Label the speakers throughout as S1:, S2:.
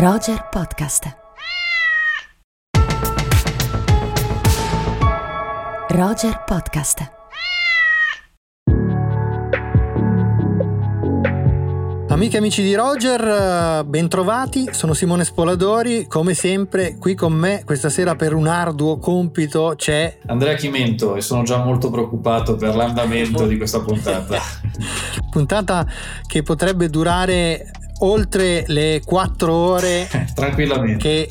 S1: Roger Podcast. Roger Podcast.
S2: Amiche e amici di Roger, bentrovati, sono Simone Spoladori, come sempre qui con me questa sera per un arduo compito c'è
S3: Andrea Chimento e sono già molto preoccupato per l'andamento di questa puntata.
S2: puntata che potrebbe durare oltre le 4 ore
S3: tranquillamente.
S2: che,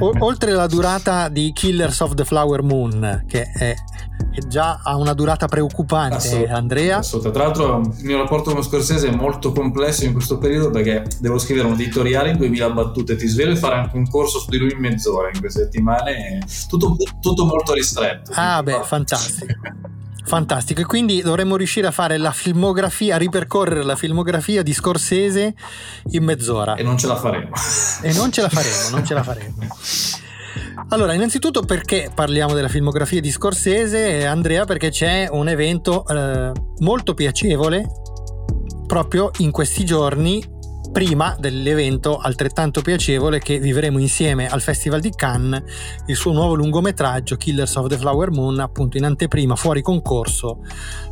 S2: o, oltre la durata di Killers of the Flower Moon che è, già ha una durata preoccupante Assolut- Andrea?
S3: assolutamente. Tra l'altro il mio rapporto con Scorsese è molto complesso in questo periodo perché devo scrivere un editoriale in 2000 battute ti svelo e fare anche un corso su di lui in mezz'ora in queste settimane. Tutto, tutto molto ristretto.
S2: Ah beh fantastico Fantastico, e quindi dovremmo riuscire a fare la filmografia, a ripercorrere la filmografia di Scorsese in mezz'ora.
S3: E non ce la faremo.
S2: E non ce la faremo, non ce la faremo. Allora, innanzitutto perché parliamo della filmografia di Scorsese, Andrea? Perché c'è un evento eh, molto piacevole proprio in questi giorni prima dell'evento altrettanto piacevole che vivremo insieme al Festival di Cannes, il suo nuovo lungometraggio Killers of the Flower Moon, appunto in anteprima, fuori concorso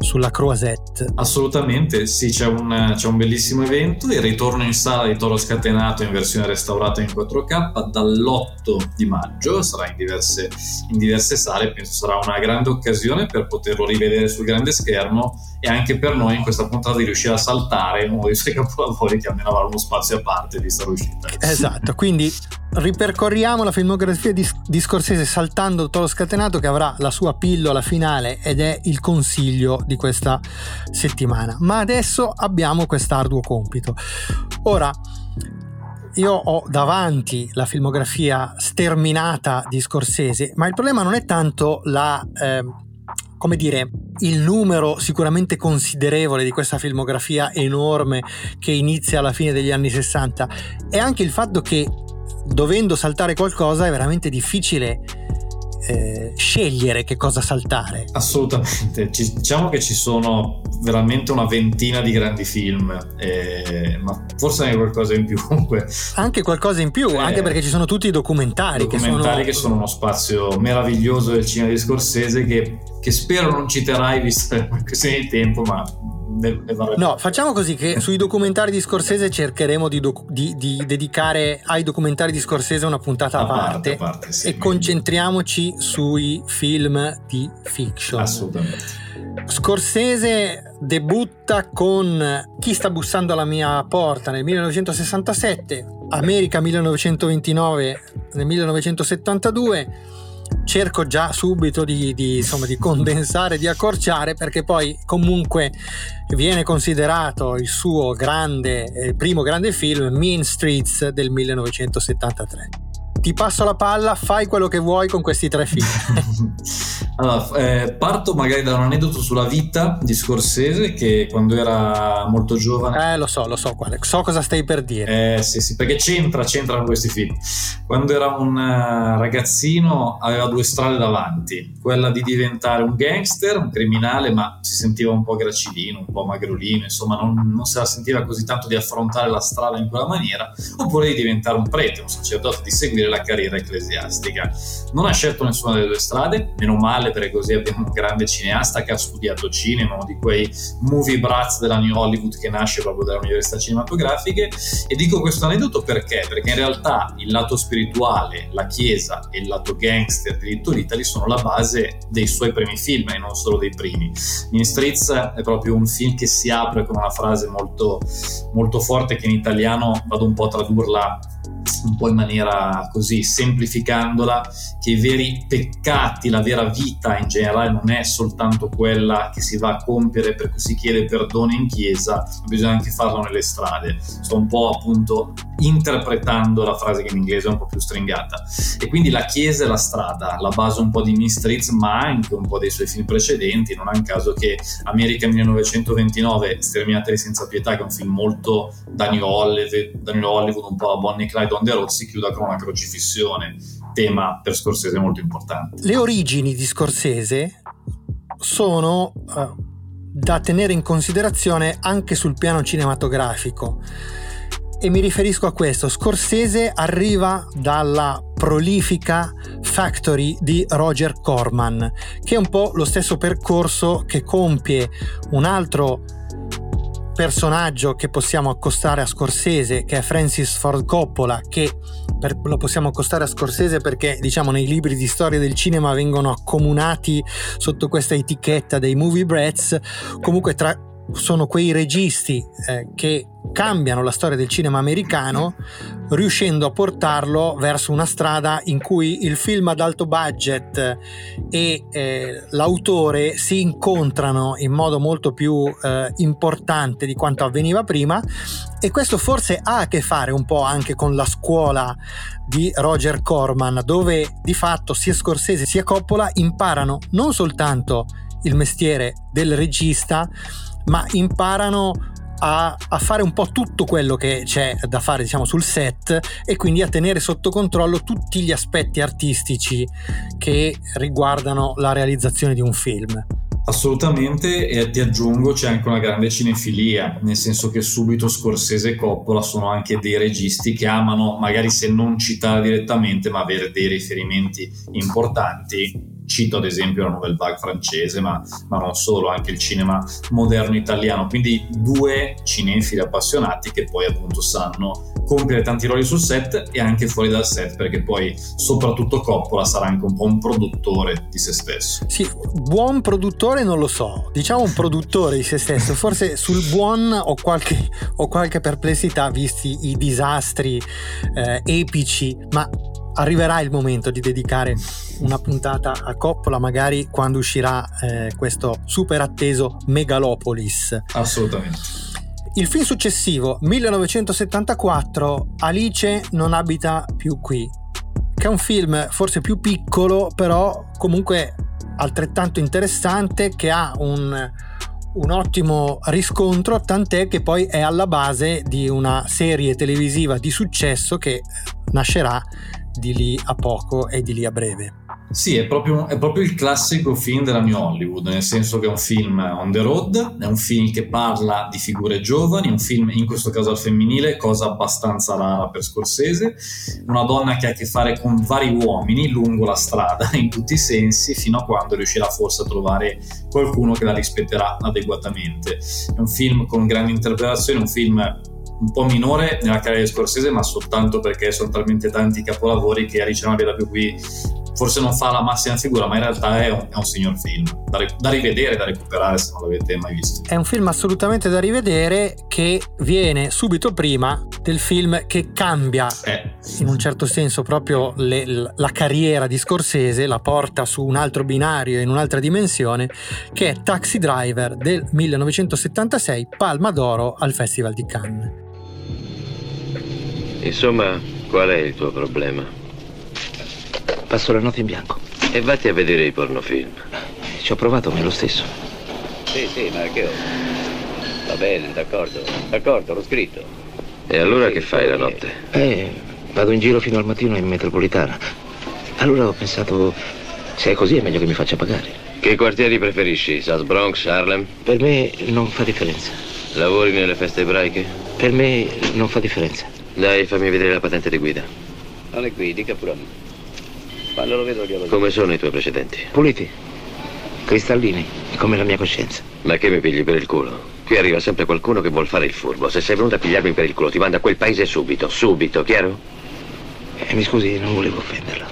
S2: sulla Croisette.
S3: Assolutamente, sì, c'è un, c'è un bellissimo evento, il ritorno in sala di Toro Scatenato in versione restaurata in 4K dall'8 di maggio, sarà in diverse, in diverse sale, penso sarà una grande occasione per poterlo rivedere sul grande schermo e anche per noi in questa puntata di riuscire a saltare uno dei suoi capolavori che almeno avrà uno spazio a parte di sta uscita.
S2: Esatto, quindi ripercorriamo la filmografia di, di Scorsese saltando Toro Scatenato che avrà la sua pillola finale ed è il consiglio di questa settimana. Ma adesso abbiamo quest'arduo compito. Ora, io ho davanti la filmografia sterminata di Scorsese, ma il problema non è tanto la... Eh, come dire, il numero sicuramente considerevole di questa filmografia enorme che inizia alla fine degli anni 60 è anche il fatto che dovendo saltare qualcosa è veramente difficile eh, scegliere che cosa saltare.
S3: Assolutamente, ci, diciamo che ci sono veramente una ventina di grandi film, eh, ma forse anche qualcosa in più comunque.
S2: Anche qualcosa in più, eh, anche perché ci sono tutti i documentari.
S3: Documentari
S2: che
S3: sono... che sono uno spazio meraviglioso del cinema di Scorsese che, che spero non citerai visto la questione di tempo, ma
S2: No, facciamo così che sui documentari di Scorsese cercheremo di, doc- di, di dedicare ai documentari di Scorsese una puntata a, a parte, parte, parte sì, e concentriamoci sui film di fiction.
S3: Assolutamente.
S2: Scorsese debutta con Chi sta bussando alla mia porta nel 1967, America 1929 nel 1972 cerco già subito di, di, insomma, di condensare, di accorciare perché poi comunque viene considerato il suo grande, il primo grande film Mean Streets del 1973 ti passo la palla, fai quello che vuoi con questi tre film.
S3: allora, eh, parto magari da un aneddoto sulla vita di Scorsese che quando era molto giovane...
S2: Eh, lo so, lo so quale, so cosa stai per dire.
S3: Eh, sì, sì, perché c'entra, c'entra con questi film. Quando era un uh, ragazzino aveva due strade davanti, quella di diventare un gangster, un criminale, ma si sentiva un po' gracilino, un po' magrolino, insomma non, non se la sentiva così tanto di affrontare la strada in quella maniera, oppure di diventare un prete, un sacerdote, di seguire la carriera ecclesiastica. Non ha scelto nessuna delle due strade, meno male perché così abbiamo un grande cineasta che ha studiato cinema, uno di quei movie brats della New Hollywood che nasce proprio dalle università cinematografiche. E dico questo aneddoto perché? Perché in realtà il lato spirituale, la chiesa e il lato gangster di Little Italy sono la base dei suoi primi film e non solo dei primi. In Streets è proprio un film che si apre con una frase molto, molto forte che in italiano vado un po' a tradurla un po' in maniera così semplificandola, che i veri peccati, la vera vita in generale non è soltanto quella che si va a compiere per cui si chiede perdono in chiesa, ma bisogna anche farlo nelle strade. Sto un po' appunto interpretando la frase che in inglese è un po' più stringata. E quindi la chiesa e la strada, la base un po' di Mean ma anche un po' dei suoi film precedenti, non è un caso che America 1929, Sterminateli senza pietà, che è un film molto da New Hollywood, da Hollywood un po' a Bonnie Clyde on the Road, si chiuda con una crocifissione, tema per Scorsese molto importante.
S2: Le origini di Scorsese sono uh, da tenere in considerazione anche sul piano cinematografico E mi riferisco a questo, Scorsese arriva dalla prolifica Factory di Roger Corman, che è un po' lo stesso percorso che compie un altro personaggio che possiamo accostare a Scorsese, che è Francis Ford Coppola, che per, lo possiamo accostare a Scorsese perché diciamo nei libri di storia del cinema vengono accomunati sotto questa etichetta dei movie brats, comunque tra sono quei registi eh, che cambiano la storia del cinema americano riuscendo a portarlo verso una strada in cui il film ad alto budget e eh, l'autore si incontrano in modo molto più eh, importante di quanto avveniva prima. E questo forse ha a che fare un po' anche con la scuola di Roger Corman dove di fatto sia Scorsese sia Coppola imparano non soltanto il mestiere del regista ma imparano a, a, fare un po' tutto quello che c'è da fare diciamo sul set e quindi a tenere sotto controllo tutti gli aspetti artistici che riguardano la realizzazione di un film.
S3: Assolutamente, e ti aggiungo c'è anche una grande cinefilia, nel senso che subito Scorsese e Coppola sono anche dei registi che amano, magari se non citare direttamente, ma avere dei riferimenti importanti cito ad esempio la Nouvelle Vague francese, ma, ma, non solo, anche il cinema moderno italiano. Quindi due cinefili appassionati che poi appunto sanno compiere tanti ruoli sul set e anche fuori dal set, perché poi soprattutto Coppola sarà anche un po' un produttore di se stesso.
S2: Sì, buon produttore non lo so, diciamo un produttore di se stesso, forse sul buon ho qualche, ho qualche perplessità visti i disastri eh, epici, ma arriverà il momento di dedicare una puntata a Coppola, magari quando uscirà eh, questo super atteso Megalopolis.
S3: Assolutamente.
S2: Il film successivo, 1974, Alice non abita più qui, che è un film forse più piccolo, però comunque altrettanto interessante, che ha un, un ottimo riscontro, tant'è che poi è alla base di una serie televisiva di successo che nascerà di lì a poco e di lì a breve.
S3: Sì, è proprio, è proprio, il classico film della New Hollywood, nel senso che è un film on the road, è un film che parla di figure giovani, un film in questo caso al femminile, cosa abbastanza rara per Scorsese, una donna che ha a che fare con vari uomini lungo la strada in tutti i sensi, fino a quando riuscirà forse a trovare qualcuno che la rispetterà adeguatamente. È un film con grande interpretazione, un film un po' minore nella carriera di Scorsese, ma soltanto perché sono talmente tanti capolavori che Alice non abbia più qui forse non fa la massima figura, ma in realtà è un, è un signor film da, da, rivedere, da recuperare se non l'avete mai visto.
S2: È un film assolutamente da rivedere che viene subito prima del film che cambia eh. in un certo senso proprio le, la carriera di Scorsese, la porta su un altro binario in un'altra dimensione, che è Taxi Driver del 1976, Palma d'Oro al Festival di Cannes.
S4: Insomma, qual è il tuo problema?
S5: Passo la notte in bianco.
S4: E vatti a vedere i pornofilm.
S5: Ci ho provato, è lo stesso.
S6: Sì, sì, ma che ho? Va bene, d'accordo. D'accordo, l'ho scritto.
S4: E allora che fai la notte?
S5: Eh, vado in giro fino al mattino in metropolitana. Allora ho pensato, se è così è meglio che mi faccia pagare.
S4: Che quartieri preferisci? South Bronx, Harlem?
S5: Per me non fa differenza.
S4: Lavori nelle feste ebraiche?
S5: Per me non fa differenza.
S4: Dai, fammi vedere la patente di guida.
S6: Non è qui, dica pure a me. Quando lo vedo glielo
S4: Come sono i tuoi precedenti?
S5: Puliti, cristallini, come la mia coscienza.
S4: Ma che mi pigli per il culo? Qui arriva sempre qualcuno che vuol fare il furbo. Se sei venuto a pigliarmi per il culo, ti mando a quel paese subito, subito, chiaro?
S5: Eh, mi scusi, non volevo offenderla.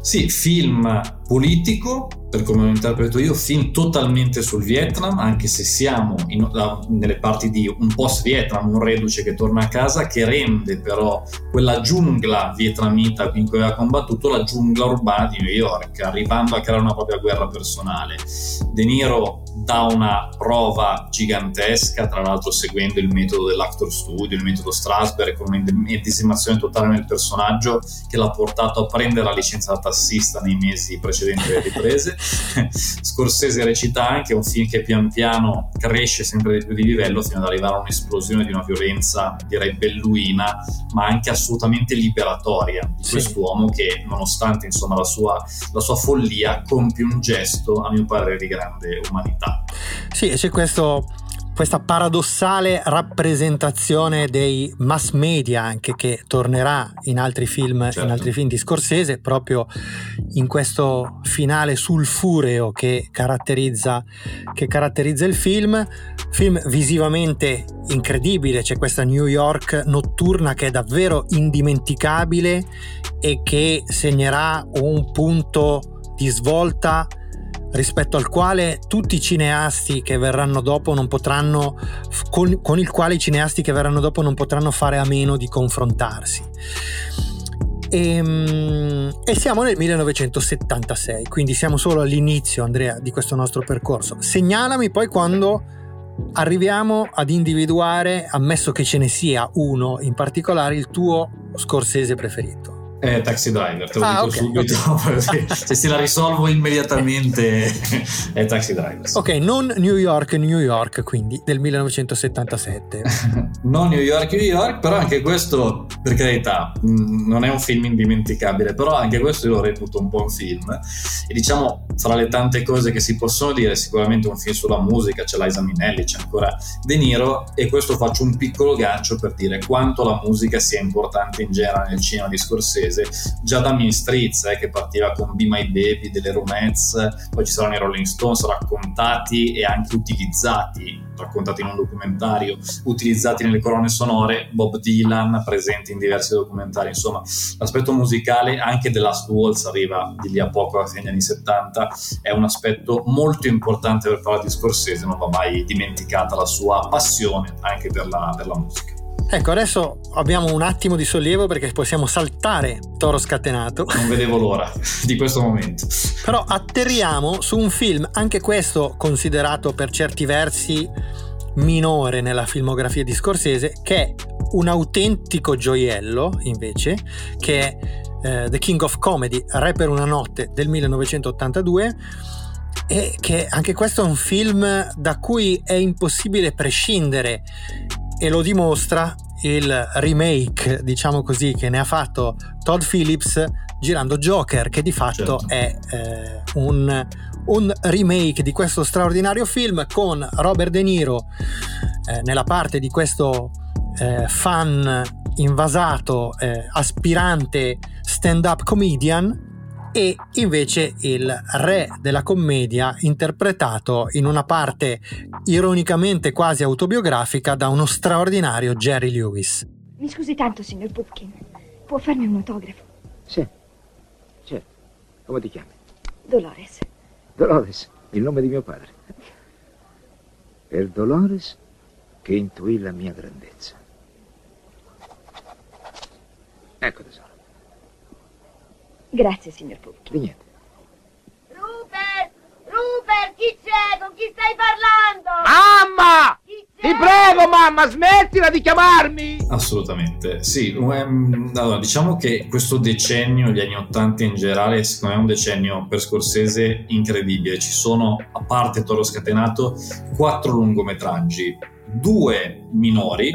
S3: Sì, film politico, per come lo interpreto io, film totalmente sul Vietnam, anche se siamo in, nelle parti di un post-Vietnam, un reduce che torna a casa, che rende però quella giungla vietnamita in cui aveva combattuto la giungla urbana di New York, arrivando a creare una propria guerra personale. De Niro dà una prova gigantesca, tra l'altro seguendo il metodo dell'actor studio, il metodo Strasberg, con un'immedesimazione totale nel personaggio che l'ha portato a prendere la licenza da tassista nei mesi precedenti alle riprese. Scorsese recita anche un film che pian piano cresce sempre di più di livello fino ad arrivare a un'esplosione di una violenza direi belluina, ma anche assolutamente liberatoria di sì. quest'uomo che nonostante insomma la sua, la sua follia compie un gesto a mio parere di grande umanità.
S2: Sì, c'è questo questa paradossale rappresentazione dei mass media anche che tornerà in altri film,
S3: Certo.
S2: in altri film di Scorsese proprio in questo finale sulfureo che caratterizza, che caratterizza il film film visivamente incredibile c'è questa New York notturna che è davvero indimenticabile e che segnerà un punto di svolta rispetto al quale tutti i cineasti che verranno dopo non potranno con, con il quale i cineasti che verranno dopo non potranno fare a meno di confrontarsi. E, mm, e siamo nel 1976 quindi siamo solo all'inizio Andrea di questo nostro percorso. Segnalami poi quando arriviamo ad individuare ammesso che ce ne sia uno in particolare il tuo scorsese preferito
S3: È Taxi Driver, te lo
S2: Ah,
S3: dico
S2: ok,
S3: subito.
S2: ok.
S3: Se se la risolvo immediatamente è Taxi Driver. sì.
S2: ok non New York New York quindi del 1977
S3: non New York, New York, però anche questo, per carità, mh, non è un film indimenticabile, però anche questo io lo reputo un buon film. E diciamo, fra le tante cose che si possono dire, sicuramente un film sulla musica, c'è Liza Minnelli, c'è ancora De Niro, e questo faccio un piccolo gancio per dire quanto la musica sia importante in genere nel cinema di Scorsese. Già da Mean Streets, eh, che partiva con Be My Baby delle Roommates, poi ci saranno i Rolling Stones raccontati e anche utilizzati, raccontati in un documentario, utilizzati nelle colonne sonore, Bob Dylan presente in diversi documentari, insomma l'aspetto musicale anche The Last Waltz arriva di lì a poco alla fine anni 70, è un aspetto molto importante per parlare di Scorsese, non va mai dimenticata la sua passione anche per la, per la musica.
S2: Ecco adesso abbiamo un attimo di sollievo perché possiamo saltare Toro Scatenato
S3: Non vedevo l'ora di questo momento.
S2: Però atterriamo su un film, anche questo considerato per certi versi minore nella filmografia di Scorsese, che è un autentico gioiello invece, che è eh, The King of Comedy, Re per una notte del 1982 e che anche questo è un film da cui è impossibile prescindere e lo dimostra il remake, diciamo così, che ne ha fatto Todd Phillips girando Joker, che di fatto
S3: Certo.
S2: è eh, un, un remake di questo straordinario film con Robert De Niro eh, nella parte di questo eh, fan invasato, eh, aspirante stand-up comedian e invece il re della commedia interpretato in una parte ironicamente quasi autobiografica da uno straordinario Jerry Lewis.
S7: Mi scusi tanto, signor Pupkin. Può farmi un autografo?
S5: Sì, certo. Come ti chiami?
S7: Dolores.
S5: Dolores, il nome di mio padre. Per Dolores che intuì la mia grandezza. Ecco
S7: Grazie, signor Pupkin.
S5: di niente.
S8: Rupert! Rupert, chi c'è? Con chi stai parlando?
S5: Mamma! Ti prego, mamma, smettila di chiamarmi!
S3: Assolutamente, sì. ehm, Allora, diciamo che questo decennio, gli anni 80 in generale, secondo me è un decennio per Scorsese incredibile. Ci sono, a parte Toro Scatenato, quattro lungometraggi, due minori,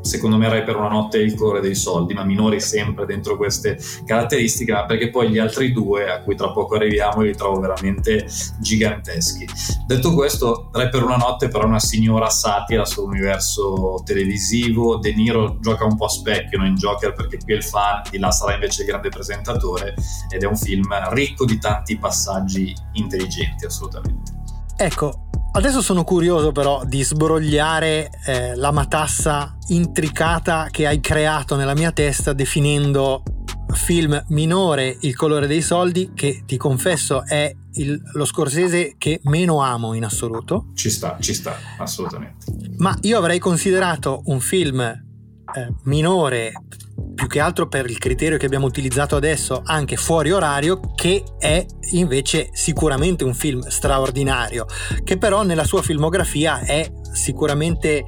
S3: secondo me Rai per una notte è il cuore dei soldi, ma minori sempre dentro queste caratteristiche, ma perché poi gli altri due, a cui tra poco arriviamo, li trovo veramente giganteschi. Detto questo, Re per una notte però è una signora satira sull'universo televisivo, De Niro gioca un po' a specchio no? in Joker perché qui è il fan, di là sarà invece il grande presentatore ed è un film ricco di tanti passaggi intelligenti assolutamente.
S2: Ecco, adesso sono curioso però di sbrogliare eh, la matassa intricata che hai creato nella mia testa definendo film minore Il colore dei soldi, che ti confesso è il- lo scorsese che meno amo in assoluto.
S3: Ci sta, ci sta, assolutamente.
S2: ma io avrei considerato un film eh, minore più che altro per il criterio che abbiamo utilizzato adesso anche fuori orario che è invece sicuramente un film straordinario che però nella sua filmografia è sicuramente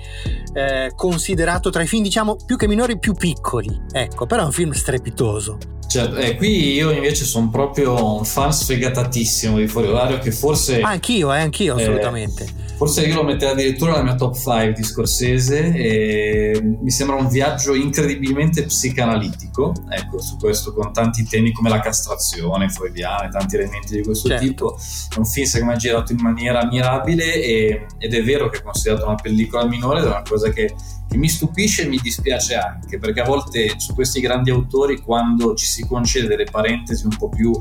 S2: eh, considerato tra i film diciamo più che minori più piccoli. Ecco però è un film strepitoso.
S3: Certo, eh, qui io invece sono proprio un fan sfegatatissimo di Fuori Orario che forse...
S2: anch'io eh, anch'io
S3: Eh,
S2: assolutamente
S3: Forse io lo metterei addirittura nella mia top 5 di Scorsese e mi sembra un viaggio incredibilmente psicanalitico, ecco, su questo con tanti temi come la castrazione freudiana e tanti elementi di questo
S2: Certo.
S3: tipo. È un film secondo me girato in maniera ammirabile e- ed è vero che è considerato una pellicola minore ed è una cosa che, che mi stupisce e mi dispiace anche, perché a volte su questi grandi autori quando ci si concede delle parentesi un po' più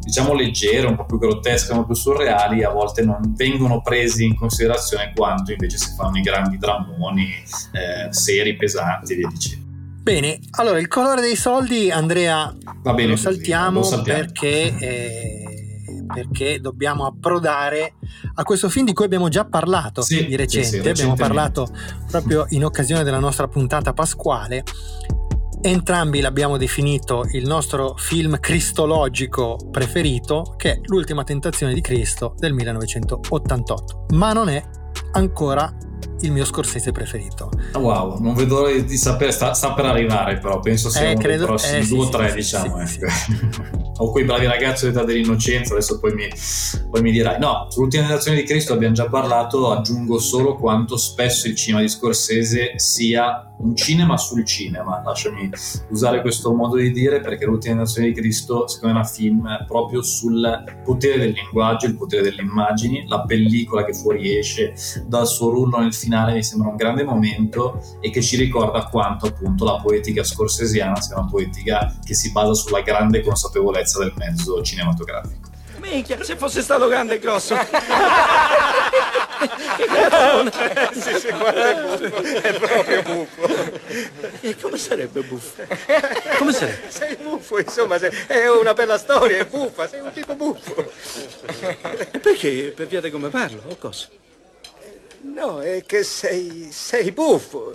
S3: diciamo leggere, un po' più grottesche, un po' più surreali, a volte non vengono presi in considerazione quanto invece si fanno i grandi drammoni eh, seri, pesanti e via dicendo.
S2: Bene, allora il colore dei soldi, Andrea,
S3: Va bene,
S2: lo saltiamo,
S3: lo saltiamo.
S2: perché, eh, perché dobbiamo approdare a questo film di cui abbiamo già parlato
S3: Sì,
S2: di recente.
S3: sì, sì,
S2: abbiamo parlato proprio in occasione della nostra puntata pasquale. Entrambi l'abbiamo definito il nostro film cristologico preferito, che è L'ultima tentazione di Cristo del 1988, ma non è ancora il mio Scorsese preferito.
S3: Ah, Wow, non vedo l'ora di sapere, sta, sta per arrivare però, penso sia
S2: Eh, credo-
S3: prossimi
S2: eh,
S3: due o
S2: sì,
S3: tre
S2: sì,
S3: diciamo.
S2: sì,
S3: ecco. Ho quei bravi ragazzi d'età dell'innocenza, adesso poi mi, poi mi dirai. No, sull'ultima tentazione di Cristo abbiamo già parlato, aggiungo solo quanto spesso il cinema di Scorsese sia un cinema sul cinema, lasciami usare questo modo di dire perché l'ultima tentazione di Cristo secondo me è un film proprio sul potere del linguaggio, il potere delle immagini, la pellicola che fuoriesce dal suo rullo nel finale mi sembra un grande momento e che ci ricorda quanto appunto la poetica scorsesiana sia una poetica che si basa sulla grande consapevolezza del mezzo cinematografico.
S9: Minchia, se fosse stato grande e grosso.
S10: sì, sì, guarda, è buffo, è proprio buffo.
S9: E come sarebbe buffo? Come sarebbe?
S10: Sei buffo, insomma, sei- è una bella storia, è buffa, sei un tipo buffo.
S9: E perché? Per via di come parlo o cosa?
S10: No, è che sei, sei buffo.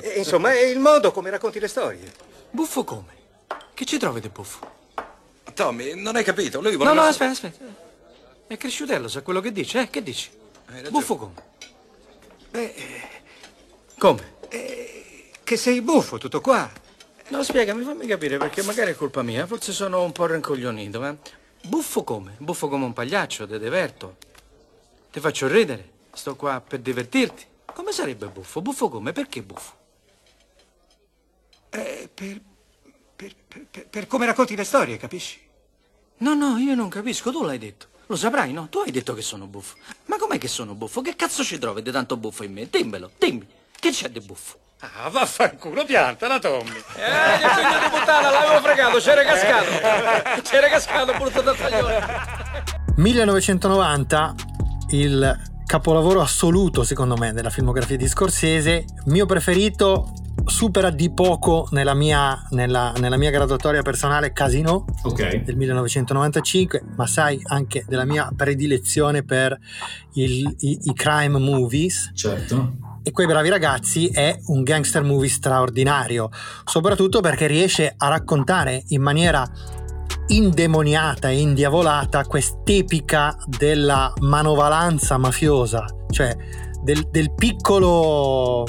S10: E, insomma, è il modo come racconti le storie.
S9: Buffo come? Che ci trovi di buffo?
S11: Tommy, non hai capito? Lui
S9: No,
S11: voleva...
S9: no, aspetta, aspetta. È cresciutello, sa quello che dice, eh? Che dici? Buffo come?
S10: Beh, come? Eh, che sei buffo, tutto qua.
S9: No, spiegami, fammi capire, perché magari è colpa mia, forse sono un po' rincoglionito, eh? Buffo come? Buffo come un pagliaccio, te diverto. Ti faccio ridere, sto qua per divertirti. Come sarebbe buffo? Buffo come? Perché buffo?
S10: Eh, per, per- per- per come racconti le storie, capisci?
S9: No, no, io non capisco, tu l'hai detto. Lo saprai, no? Tu hai detto che sono buffo. Ma com'è che sono buffo? Che cazzo ci trovi di tanto buffo in me? Dimmelo, dimmi. Che c'è di buffo?
S10: Ah, vaffanculo, piantala, Tommy.
S9: Eh, che figlio di puttana, l'avevo fregato, c'era cascato. C'era cascato, brutto da taglione.
S2: 1990, il capolavoro assoluto secondo me della filmografia di Scorsese, mio preferito, supera di poco nella mia, nella, nella mia graduatoria personale Casino
S3: Ok.
S2: del 1995, ma sai anche della mia predilezione per il- i, i crime movies.
S3: Certo.
S2: E quei bravi ragazzi è un gangster movie straordinario, soprattutto perché riesce a raccontare in maniera indemoniata e indiavolata quest'epica della manovalanza mafiosa, cioè del, del piccolo,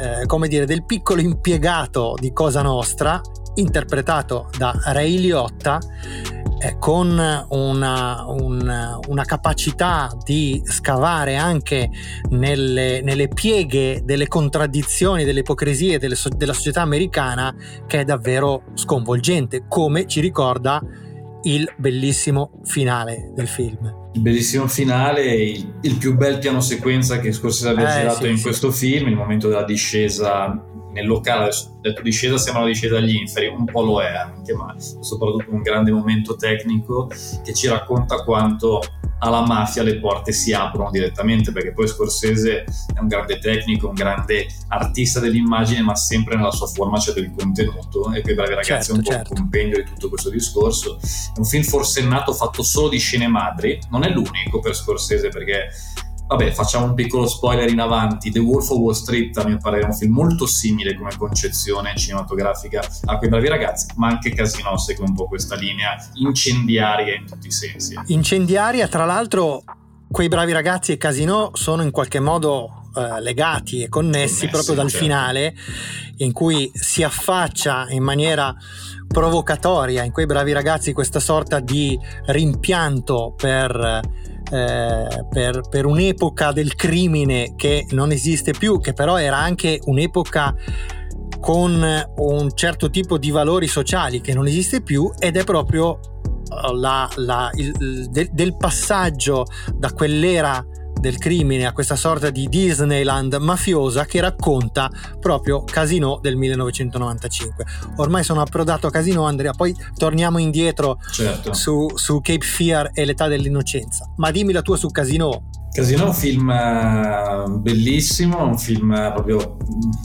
S2: eh, come dire, del piccolo impiegato di Cosa Nostra, interpretato da Ray Liotta, eh, con una, un- una capacità di scavare anche nelle, nelle pieghe delle contraddizioni, delle ipocrisie delle della società americana che è davvero sconvolgente, come ci ricorda il bellissimo finale del film.
S3: Il bellissimo finale, il, il più bel piano sequenza che Scorsese abbia
S2: Eh,
S3: girato
S2: sì,
S3: in
S2: sì.
S3: questo film, il momento della discesa nel locale, adesso detto discesa sembra una discesa agli inferi, un po' lo è anche, ma soprattutto un grande momento tecnico che ci racconta quanto alla mafia le porte si aprono direttamente, perché poi Scorsese è un grande tecnico, un grande artista dell'immagine, ma sempre nella sua forma c'è del contenuto e quei bravi ragazzi
S2: Certo,
S3: è un po'
S2: certo.
S3: un compendio di tutto questo discorso. È un film forsennato fatto solo di scene madri, non è l'unico per Scorsese perché Vabbè, facciamo un piccolo spoiler in avanti. The Wolf of Wall Street, a mio parere, è un film molto simile come concezione cinematografica a quei bravi ragazzi, ma anche Casino segue un po' questa linea incendiaria in tutti i sensi.
S2: Incendiaria, tra l'altro, quei bravi ragazzi e Casino sono in qualche modo eh, legati e connessi
S3: Connessi,
S2: proprio dal
S3: certo.
S2: finale, in cui si affaccia in maniera provocatoria in quei bravi ragazzi questa sorta di rimpianto per eh, per, per un'epoca del crimine che non esiste più, che però era anche un'epoca con un certo tipo di valori sociali che non esiste più ed è proprio eh, la, la, il, del, del passaggio da quell'era del crimine a questa sorta di Disneyland mafiosa che racconta proprio Casino del 1995. Ormai sono approdato a Casino, Andrea, poi torniamo indietro
S3: certo.
S2: su, su Cape Fear e l'età dell'innocenza. Ma dimmi la tua su Casino.
S3: Casino è un film eh, bellissimo, un film proprio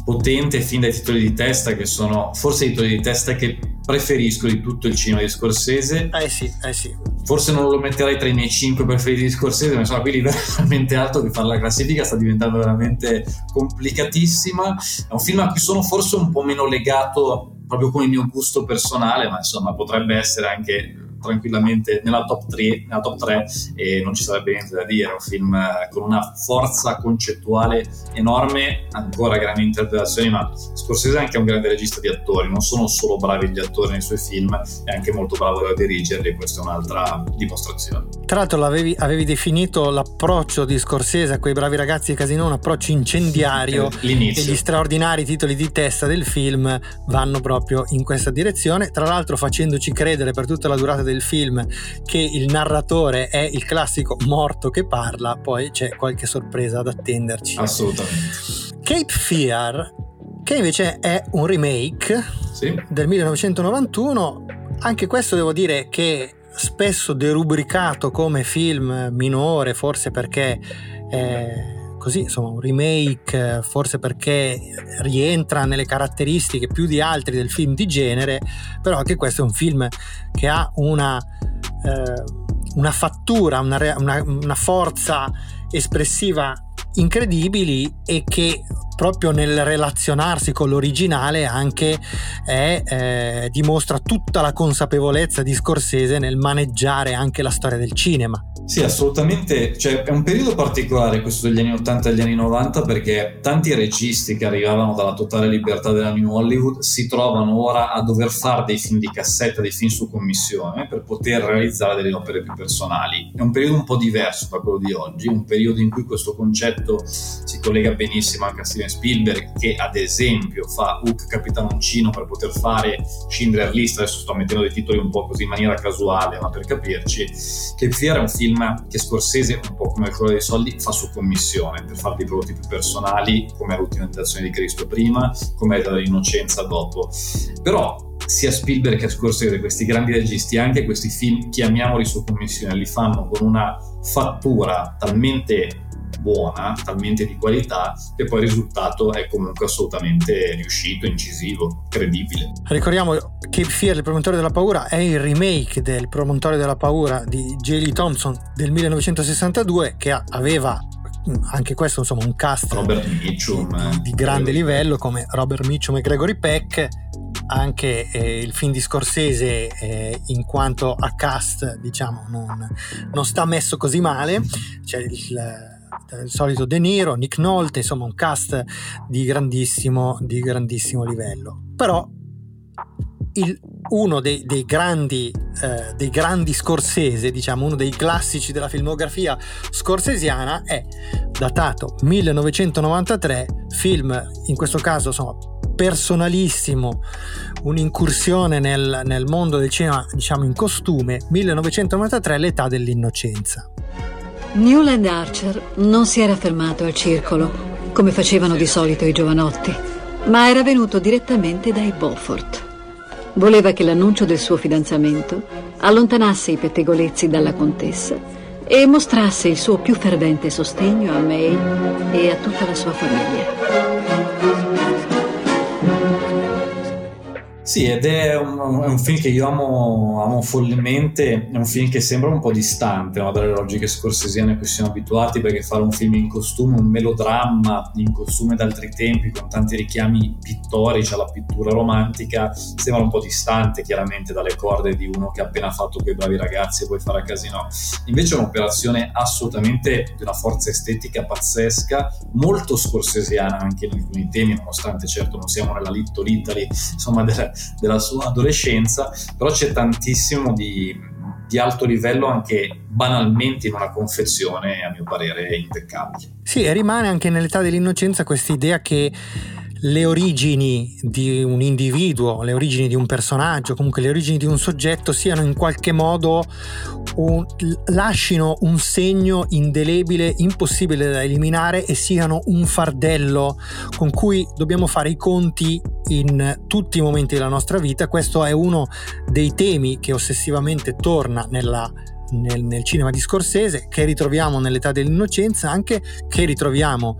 S3: potente, fin dai titoli di testa che sono forse i titoli di testa che preferisco di tutto il cinema di Scorsese.
S2: Eh sì, eh sì.
S3: Forse non lo metterei tra i miei 5 preferiti di Scorsese, ma insomma, qui veramente alto che fare la classifica sta diventando veramente complicatissima. È un film a cui sono forse un po' meno legato proprio con il mio gusto personale, ma insomma potrebbe essere anche tranquillamente nella top 3, nella top 3 e non ci sarebbe niente da dire. È un film eh, con una forza concettuale enorme, ancora grandi interpretazioni, ma Scorsese è anche un grande regista di attori, non sono solo bravi gli attori nei suoi film, è anche molto bravo a dirigerli e questa è un'altra dimostrazione.
S2: Tra l'altro avevi, avevi definito l'approccio di Scorsese a quei bravi ragazzi di Casino un approccio incendiario
S3: L'inizio.
S2: e gli straordinari titoli di testa del film vanno proprio in questa direzione, tra l'altro facendoci credere per tutta la durata del del film che il narratore è il classico morto che parla, poi c'è qualche sorpresa ad attenderci.
S3: Assolutamente.
S2: Cape Fear, che invece è un remake
S3: sì.
S2: del 1991, anche questo devo dire che spesso derubricato come film minore, forse perché... Eh, così, insomma, un remake, forse perché rientra nelle caratteristiche più di altri del film di genere, però anche questo è un film che ha una, eh, una fattura, una, una, una forza espressiva incredibili e che proprio nel relazionarsi con l'originale anche è, eh, dimostra tutta la consapevolezza di Scorsese nel maneggiare anche la storia del cinema.
S3: Sì, assolutamente, cioè, è un periodo particolare questo degli anni 80 e degli anni 90 perché tanti registi che arrivavano dalla totale libertà della New Hollywood si trovano ora a dover fare dei film di cassetta, dei film su commissione per poter realizzare delle opere più personali. È un periodo un po' diverso da quello di oggi, un periodo in cui questo concetto si collega benissimo anche a Steven Spielberg che ad esempio fa Hook Capitanoncino per poter fare Schindler List, adesso sto mettendo dei titoli un po' così in maniera casuale ma per capirci, che Fiera è un film che Scorsese, un po' come il colore dei soldi, fa su commissione per fare dei prodotti più personali, come l'ultima tentazione di Cristo prima, come l'età dell'innocenza dopo. Però sia Spielberg che Scorsese, questi grandi registi, anche questi film, chiamiamoli su commissione, li fanno con una fattura talmente buona, talmente di qualità, che poi il risultato è comunque assolutamente riuscito, incisivo, credibile.
S2: Ricordiamo Cape Fear, il promotore della paura, è il remake del promotore della paura di J. Lee Thompson del 1962 che aveva anche questo insomma un cast
S3: Mitchum,
S2: di, di grande livello come Robert Mitchum e Gregory Peck anche eh, il film di Scorsese eh, in quanto a cast diciamo non, non sta messo così male c'è il, il solito De Niro, Nick Nolte, insomma un cast di grandissimo, di grandissimo livello. Però il, uno dei, dei, grandi, eh, dei grandi Scorsese, diciamo uno dei classici della filmografia scorsesiana è datato 1993, film in questo caso insomma personalissimo, un'incursione nel, nel mondo del cinema diciamo in costume, 1993 l'età dell'innocenza.
S12: Newland Archer non si era fermato al circolo, come facevano di solito i giovanotti, ma era venuto direttamente dai Beaufort. Voleva che l'annuncio del suo fidanzamento allontanasse i pettegolezzi dalla contessa e mostrasse il suo più fervente sostegno a May e a tutta la sua famiglia.
S3: Sì, ed è un, è un, film che io amo, amo, follemente, è un film che sembra un po' distante no, dalle logiche scorsesiane a cui siamo abituati, perché fare un film in costume, un melodramma in costume d'altri tempi, con tanti richiami pittorici alla pittura romantica, sembra un po' distante chiaramente dalle corde di uno che ha appena fatto quei bravi ragazzi e poi farà casino. Invece è un'operazione assolutamente di una forza estetica pazzesca, molto scorsesiana anche in alcuni temi, nonostante certo non siamo nella Little Italy, insomma, della della sua adolescenza, però c'è tantissimo di, di alto livello anche banalmente in una confezione, a mio parere, impeccabile.
S2: Sì, e rimane anche nell'età dell'innocenza questa idea che le origini di un individuo, le origini di un personaggio, comunque le origini di un soggetto siano in qualche modo un, lasciano un segno indelebile, impossibile da eliminare e siano un fardello con cui dobbiamo fare i conti in tutti i momenti della nostra vita. Questo è uno dei temi che ossessivamente torna nella nel, nel, cinema di Scorsese, che ritroviamo nell'età dell'innocenza, anche che ritroviamo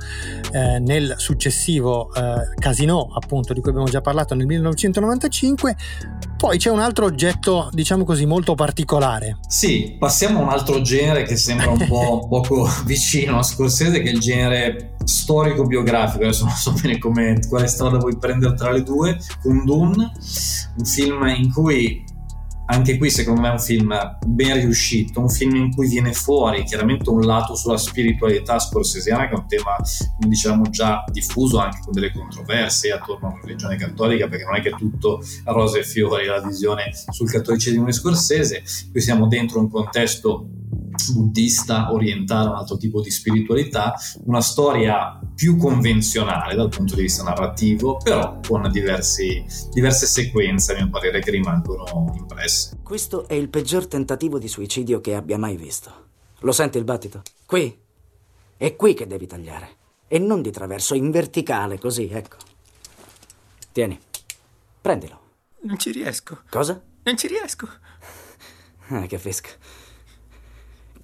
S2: eh, nel successivo eh, Casino, appunto, di cui abbiamo già parlato nel 1995. Poi c'è un altro oggetto, diciamo così, molto particolare.
S3: Sì, passiamo a un altro genere che sembra un po' poco vicino a Scorsese, che è il genere storico-biografico. Adesso non so bene come, quale strada vuoi prendere tra le due. Kundun, un film in cui anche qui secondo me è un film ben riuscito, un film in cui viene fuori chiaramente un lato sulla spiritualità scorsesiana che è un tema, come dicevamo già, diffuso anche con delle controversie attorno alla religione cattolica perché non è che tutto rose e fiori la visione sul cattolicesimo Scorsese, qui siamo dentro un contesto buddista orientale a un altro tipo di spiritualità, una storia più convenzionale dal punto di vista narrativo, però con diversi, diverse sequenze, a mio parere, che rimangono impresse.
S13: Questo è il peggior tentativo di suicidio che abbia mai visto. Lo senti il battito? Qui. È qui che devi tagliare. E non di traverso, in verticale, così, ecco. Tieni. Prendilo.
S10: Non ci riesco.
S13: Cosa?
S10: Non ci riesco.
S13: Ah, che fisco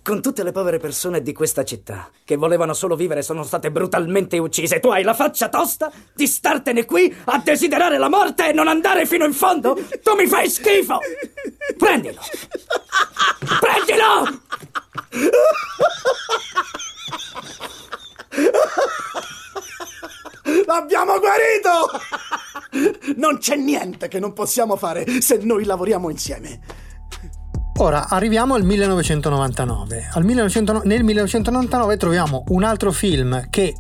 S13: con tutte le povere persone di questa città che volevano solo vivere sono state brutalmente uccise. Tu hai la faccia tosta di startene qui a desiderare la morte e non andare fino in fondo? Tu mi fai schifo! Prendilo! Prendilo!
S14: L'abbiamo guarito! Non c'è niente che non possiamo fare se noi lavoriamo insieme.
S2: Ora arriviamo al 1999. Al 1900, nel 1999 troviamo un altro film che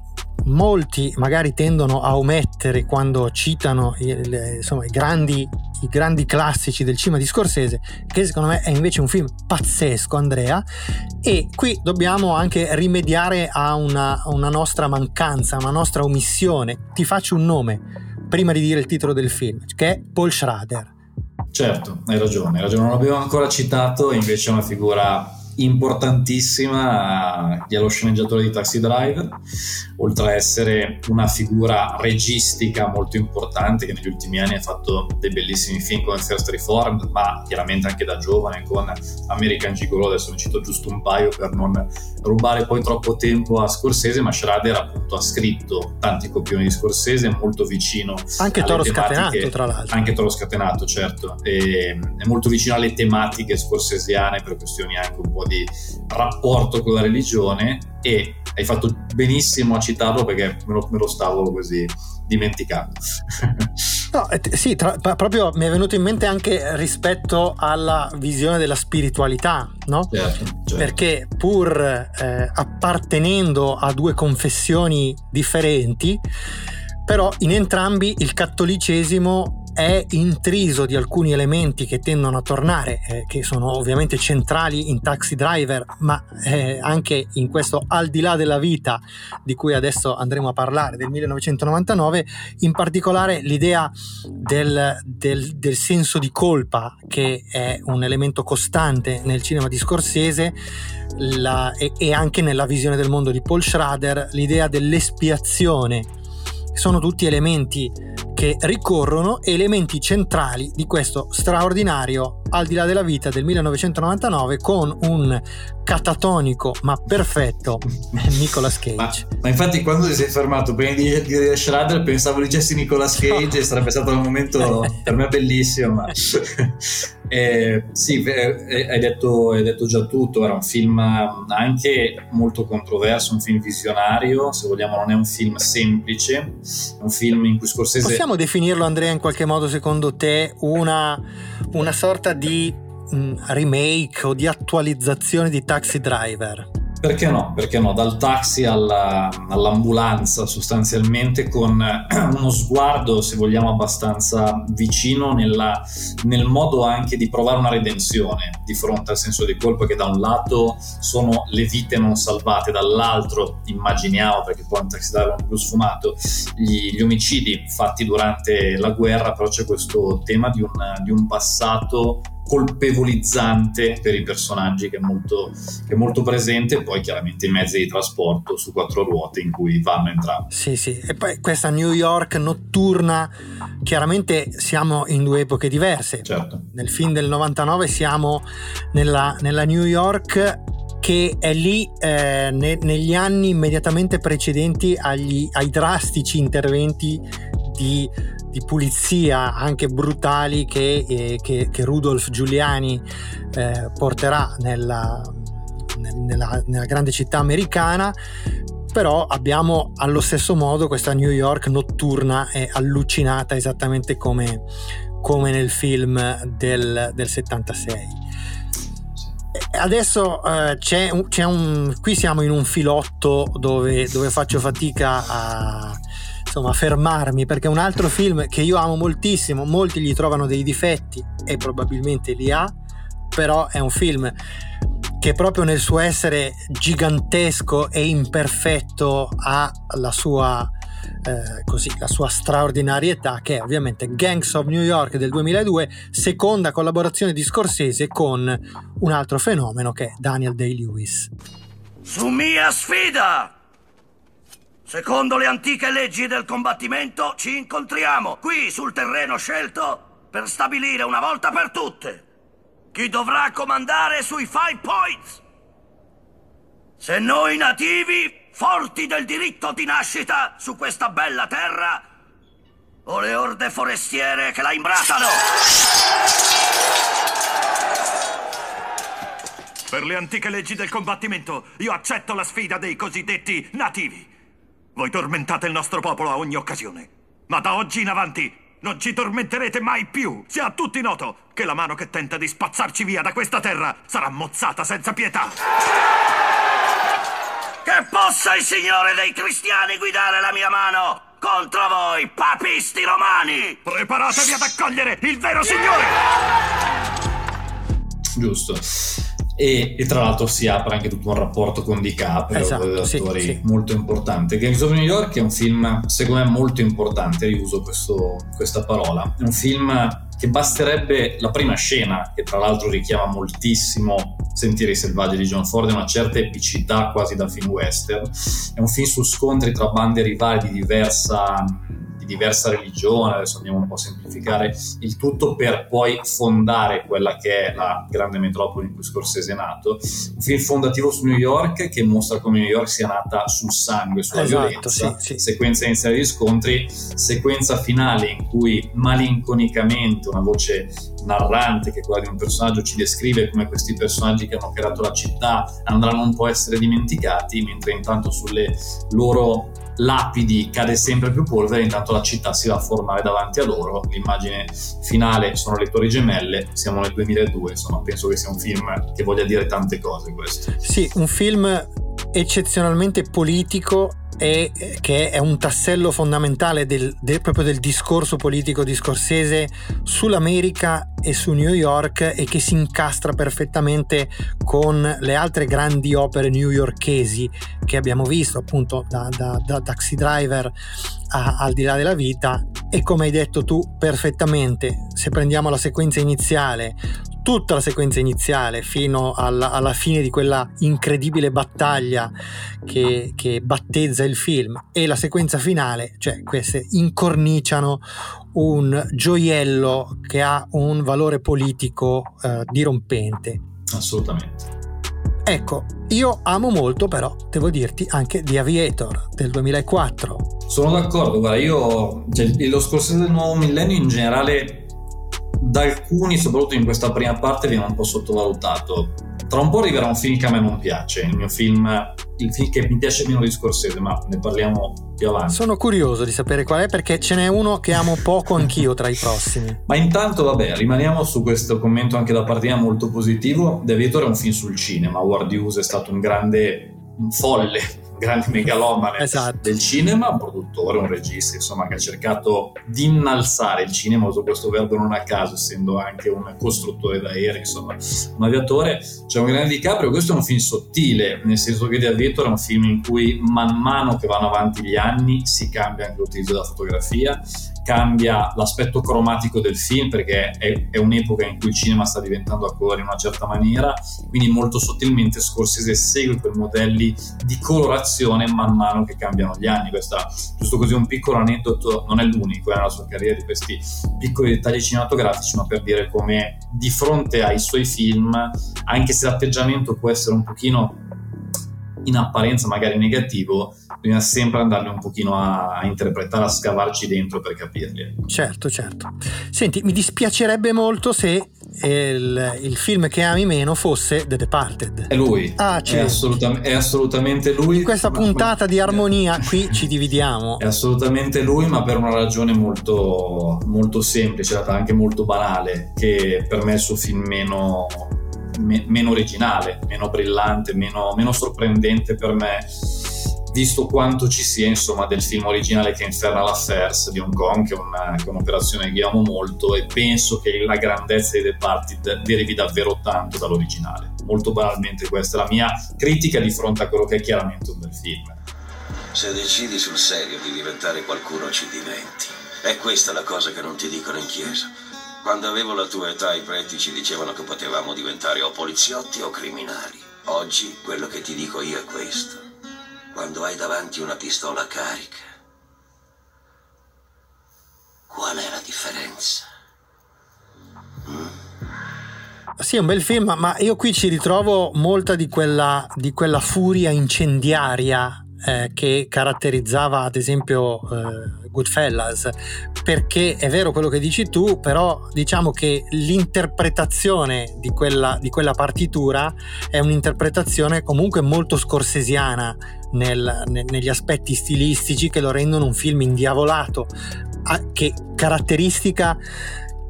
S2: molti magari tendono a omettere quando citano le, insomma, i, grandi, i grandi classici del cinema di Scorsese, che secondo me è invece un film pazzesco, Andrea. E qui dobbiamo anche rimediare a una, una nostra mancanza, una nostra omissione. Ti faccio un nome prima di dire il titolo del film, che è Paul Schrader.
S3: Certo, hai ragione, hai ragione, non l'avevo ancora citato, invece è una figura importantissima dello sceneggiatore di Taxi Driver, oltre a essere una figura registica molto importante che negli ultimi anni ha fatto dei bellissimi film come First Reformed, ma chiaramente anche da giovane con American Gigolo, adesso ne cito giusto un paio per non rubare poi troppo tempo a Scorsese, ma Schrader appunto ha scritto tanti copioni di Scorsese, molto vicino
S2: anche Toro Scatenato tra l'altro.
S3: Anche Toro Scatenato, certo, e, è molto vicino alle tematiche scorsesiane per questioni anche un po' di rapporto con la religione e hai fatto benissimo a citarlo perché me lo, me lo stavo così dimenticando.
S2: no, eh, sì, tra, proprio mi è venuto in mente anche rispetto alla visione della spiritualità, no?
S3: Certo, certo.
S2: Perché pur eh, appartenendo a due confessioni differenti, però in entrambi il cattolicesimo è intriso di alcuni elementi che tendono a tornare, eh, che sono ovviamente centrali in Taxi Driver, ma eh, anche in questo Al di là della vita di cui adesso andremo a parlare, del 1999, in particolare l'idea del, del, del senso di colpa, che è un elemento costante nel cinema di Scorsese. La, e, e anche nella visione del mondo di Paul Schrader, l'idea dell'espiazione sono tutti elementi che ricorrono elementi centrali di questo straordinario Al di là della vita del 1999 con un catatonico ma perfetto Nicolas Cage.
S3: Ma, ma, infatti quando ti sei fermato prima di, di Shredder pensavo dicessi Nicolas Cage no. e sarebbe stato un momento per me bellissimo. Ma... eh, sì, eh, hai detto, hai detto, già tutto, era un film anche molto controverso, un film visionario, se vogliamo non è un film semplice, è un film in cui Scorsese...
S2: Possiamo definirlo Andrea in qualche modo secondo te una, una sorta di mh, remake o di attualizzazione di Taxi Driver?
S3: Perché no? Perché no? Dal taxi alla, all'ambulanza sostanzialmente con uno sguardo, se vogliamo, abbastanza vicino nella, nel modo anche di provare una redenzione di fronte al senso di colpa che da un lato sono le vite non salvate, dall'altro immaginiamo, perché poi un taxi driver un più sfumato, gli, gli, omicidi fatti durante la guerra, però c'è questo tema di un, di un passato colpevolizzante per i personaggi che è, molto, che è molto presente e poi chiaramente i mezzi di trasporto su quattro ruote in cui vanno entrambi.
S2: Sì, sì, e poi questa New York notturna, chiaramente siamo in due epoche diverse.
S3: Certo.
S2: Nel film del 99 siamo nella, nella New York che è lì eh, ne, negli anni immediatamente precedenti agli, ai drastici interventi di di pulizia anche brutali che, eh, che, che Rudolf Giuliani eh, porterà nella, nella, nella grande città americana. Però abbiamo allo stesso modo questa New York notturna e allucinata esattamente come, come nel film del, del 76 adesso eh, c'è, c'è, un qui siamo in un filotto dove, dove faccio fatica a, insomma fermarmi perché un altro film che io amo moltissimo, molti gli trovano dei difetti e probabilmente li ha, però è un film che proprio nel suo essere gigantesco e imperfetto ha la sua, eh, così, la sua straordinarietà che è ovviamente Gangs of New York del 2002, seconda collaborazione di Scorsese con un altro fenomeno che è Daniel Day-Lewis.
S15: Su mia sfida! Secondo le antiche leggi del combattimento, ci incontriamo qui sul terreno scelto per stabilire una volta per tutte chi dovrà comandare sui Five Points. Se noi nativi, forti del diritto di nascita su questa bella terra, o le orde forestiere che la imbrattano. Per le antiche leggi del combattimento, io accetto la sfida dei cosiddetti nativi. Voi tormentate il nostro popolo a ogni occasione. Ma da oggi in avanti non ci tormenterete mai più. Sia a tutti noto che la mano che tenta di spazzarci via da questa terra sarà mozzata senza pietà. Che possa il Signore dei cristiani guidare la mia mano contro voi, papisti romani! Preparatevi ad accogliere il vero Signore!
S3: Giusto. E, e, tra l'altro si apre anche tutto un rapporto con DiCaprio, esatto, con sì, attori sì. molto importante. Gangs of New York è un film, secondo me, molto importante, io uso questo, questa parola. È un film che basterebbe la prima scena, che tra l'altro richiama moltissimo Sentieri selvaggi di John Ford, è una certa epicità quasi da film western. È un film su scontri tra bande rivali di diversa diversa religione, adesso andiamo un po' a semplificare il tutto per poi fondare quella che è la grande metropoli in cui Scorsese è nato. Un film fondativo su New York che mostra come New York sia nata sul sangue, sulla esatto, violenza, sì, sì. sequenza iniziale di scontri, sequenza finale in cui malinconicamente una voce narrante che è quella di un personaggio ci descrive come questi personaggi che hanno creato la città andranno un po' a essere dimenticati mentre intanto sulle loro lapidi cade sempre più polvere, intanto la città si va a formare davanti a loro. L'immagine finale sono le Torri Gemelle, siamo nel 2002, insomma, penso che sia un film che voglia dire tante cose questo.
S2: Sì, un film eccezionalmente politico e che è un tassello fondamentale del, del, proprio del discorso politico di Scorsese sull'America e su New York e che si incastra perfettamente con le altre grandi opere newyorkesi che abbiamo visto appunto da, da, da Taxi Driver a, al di là della vita. E come hai detto tu perfettamente se prendiamo la sequenza iniziale tutta la sequenza iniziale fino alla, alla fine di quella incredibile battaglia che, che, battezza il film e la sequenza finale, cioè queste incorniciano un gioiello che ha un valore politico eh, dirompente.
S3: Assolutamente.
S2: Ecco, io amo molto però, devo dirti, anche The Aviator del 2004.
S3: Sono d'accordo, guarda, io cioè, lo scorso del nuovo millennio in generale da alcuni, soprattutto in questa prima parte, viene un po' sottovalutato. Tra un po' arriverà un film che a me non piace, il mio film, il film che mi piace meno di Scorsese, ma ne parliamo più avanti.
S2: Sono curioso di sapere qual è perché ce n'è uno che amo poco anch'io tra i prossimi.
S3: Ma intanto, vabbè, rimaniamo su questo commento anche da parte mia molto positivo. The Aviator è un film sul cinema, Ward Hughes è stato un grande folle, grande megalomane
S2: Esatto.
S3: del cinema, un produttore, un regista, insomma, che ha cercato di innalzare il cinema, uso questo verbo non a caso, essendo anche un costruttore d'aerei, insomma, un aviatore. C'è un grande DiCaprio, questo è un film sottile, nel senso che The Aviator è un film in cui man mano che vanno avanti gli anni si cambia anche l'utilizzo della fotografia, cambia l'aspetto cromatico del film perché è, è un'epoca in cui il cinema sta diventando a colore in una certa maniera, quindi molto sottilmente Scorsese segue quei modelli di colorazione man mano che cambiano gli anni. Questa, giusto così, un piccolo aneddoto, non è l'unico eh, nella sua carriera di questi piccoli dettagli cinematografici, ma per dire come di fronte ai suoi film, anche se l'atteggiamento può essere un pochino in apparenza magari negativo, bisogna sempre andarli un pochino a, a interpretare, a scavarci dentro per capirli.
S2: Certo, certo. Senti, mi dispiacerebbe molto se il, il film che ami meno fosse The Departed.
S3: È lui,
S2: Ah,
S3: è,
S2: certo.
S3: assolutam- è assolutamente lui.
S2: In questa
S3: ma-
S2: puntata di armonia qui ci dividiamo.
S3: È assolutamente lui, ma per una ragione molto, molto semplice, anche molto banale, che per me è il suo film meno, me- meno originale, meno brillante, meno, meno sorprendente per me, visto quanto ci sia insomma del film originale che è Infernal Affairs di Hong Kong, che è, una- che è un'operazione che amo molto e penso che la grandezza di Departed derivi davvero tanto dall'originale. Molto banalmente questa è la mia critica di fronte a quello che è chiaramente un bel film.
S16: Se decidi sul serio di diventare qualcuno ci diventi. È questa la cosa che non ti dicono in chiesa. Quando avevo la tua età i preti ci dicevano che potevamo diventare o poliziotti o criminali. Oggi quello che ti dico io è questo. Quando hai davanti una pistola carica, qual è la differenza?
S2: Sì, è un bel film, ma io qui ci ritrovo molta di quella, di quella furia incendiaria eh, che caratterizzava ad esempio eh, Goodfellas, perché è vero quello che dici tu, però diciamo che l'interpretazione di quella, di quella partitura è un'interpretazione comunque molto scorsesiana nel- ne- negli aspetti stilistici che lo rendono un film indiavolato, a- che caratteristica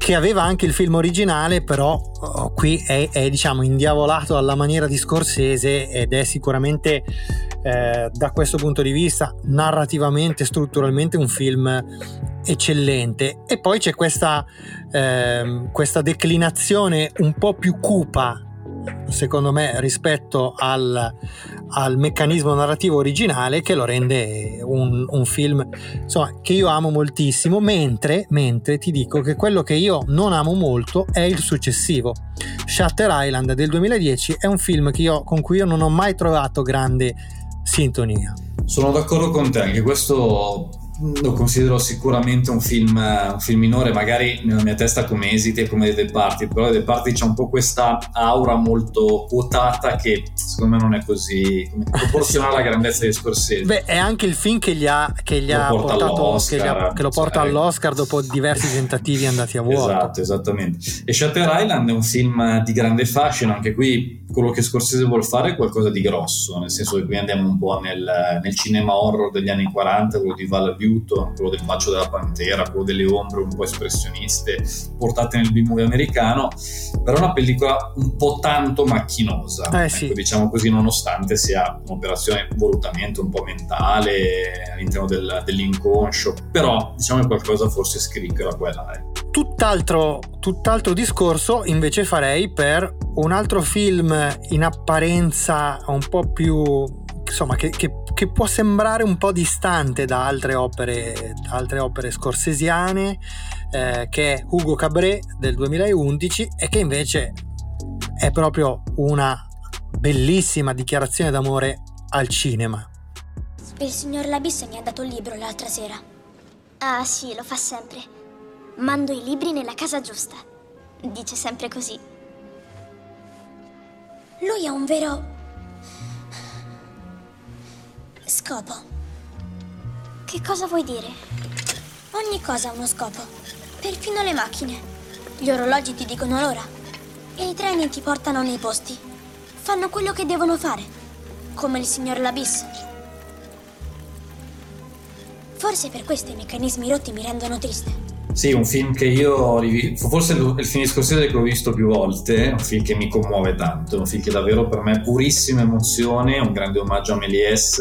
S2: che aveva anche il film originale, però oh, qui è, è, diciamo indiavolato alla maniera di Scorsese ed è sicuramente eh, da questo punto di vista narrativamente, strutturalmente un film eccellente. E poi c'è questa, ehm, questa declinazione un po' più cupa secondo me rispetto al, al meccanismo narrativo originale che lo rende un, un film insomma, che io amo moltissimo mentre, mentre ti dico che quello che io non amo molto è il successivo. Shutter Island del 2010 è un film io, con cui io non ho mai trovato grande sintonia.
S3: Sono d'accordo con te, anche questo lo considero sicuramente un film, un film minore, magari nella mia testa come esiti e come The Party, però The Party c'è un po' questa aura molto quotata che secondo me non è così proporzionale alla grandezza di Scorsese.
S2: Beh, è anche il film che gli ha, che gli
S3: Lo
S2: ha
S3: porta
S2: portato,
S3: all'Oscar,
S2: che, gli ha- che lo porta
S3: cioè-
S2: all'Oscar dopo diversi tentativi andati a vuoto.
S3: Esatto, esattamente. E Shutter Island è un film di grande fascino, anche qui quello che Scorsese vuole fare è qualcosa di grosso, nel senso che qui andiamo un po' nel, nel cinema horror degli anni 40, quello di Val Buto, quello del bacio della pantera, quello delle ombre un po' espressioniste portate nel B-movie americano, però è una pellicola un po' tanto macchinosa,
S2: Eh,
S3: ecco,
S2: sì.
S3: diciamo così, nonostante sia un'operazione volutamente un po' mentale all'interno del- dell'inconscio, però diciamo che qualcosa forse scricchiola qua e là. ecco.
S2: Tutt'altro, tutt'altro discorso invece farei per un altro film in apparenza un po' più insomma che, che- che può sembrare un po' distante da altre opere, da altre opere scorsesiane eh, che è Hugo Cabret del 2011 e che invece è proprio una bellissima dichiarazione d'amore al cinema
S17: Il signor Labis mi ha dato il libro l'altra sera. Ah sì, lo fa sempre. Mando i libri nella casa giusta. Dice sempre così. Lui ha un vero... scopo. Che cosa vuoi dire? Ogni cosa ha uno scopo. Perfino le macchine. Gli orologi ti dicono l'ora. E i treni ti portano nei posti. Fanno quello che devono fare. Come il signor Labis. Forse per questo i meccanismi rotti mi rendono triste.
S3: Sì, un film che io forse il film di Scorsese che ho visto più volte, un film che mi commuove tanto, un film che davvero per me è purissima emozione, un grande omaggio a Méliès,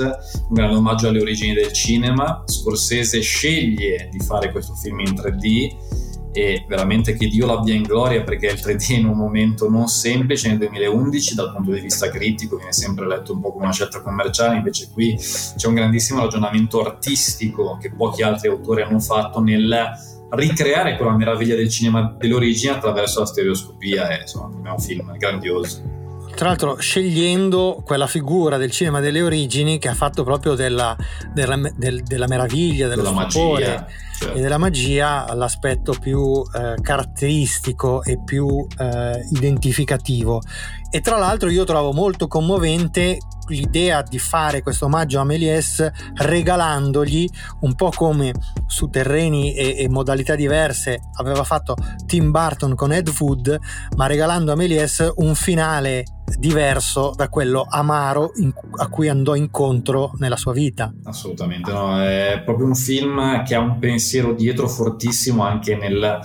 S3: un grande omaggio alle origini del cinema. Scorsese sceglie di fare questo film in 3D e veramente che Dio l'abbia in gloria perché il 3D in un momento non semplice nel 2011 dal punto di vista critico viene sempre letto un po' come una scelta commerciale invece qui c'è un grandissimo ragionamento artistico che pochi altri autori hanno fatto nel ricreare quella meraviglia del cinema dell'origine attraverso la stereoscopia e insomma è un film grandioso
S2: tra l'altro scegliendo quella figura del cinema delle origini che ha fatto proprio della, della, del, della meraviglia, dello della stupore magia, certo. e della magia l'aspetto più eh, caratteristico e più eh, identificativo. E tra l'altro io trovo molto commovente l'idea di fare questo omaggio a Méliès regalandogli un po' come su terreni e, e, modalità diverse aveva fatto Tim Burton con Ed Wood, ma regalando a Méliès un finale diverso da quello amaro in, a cui andò incontro nella sua vita.
S3: Assolutamente, no, è proprio un film che ha un pensiero dietro fortissimo anche nel,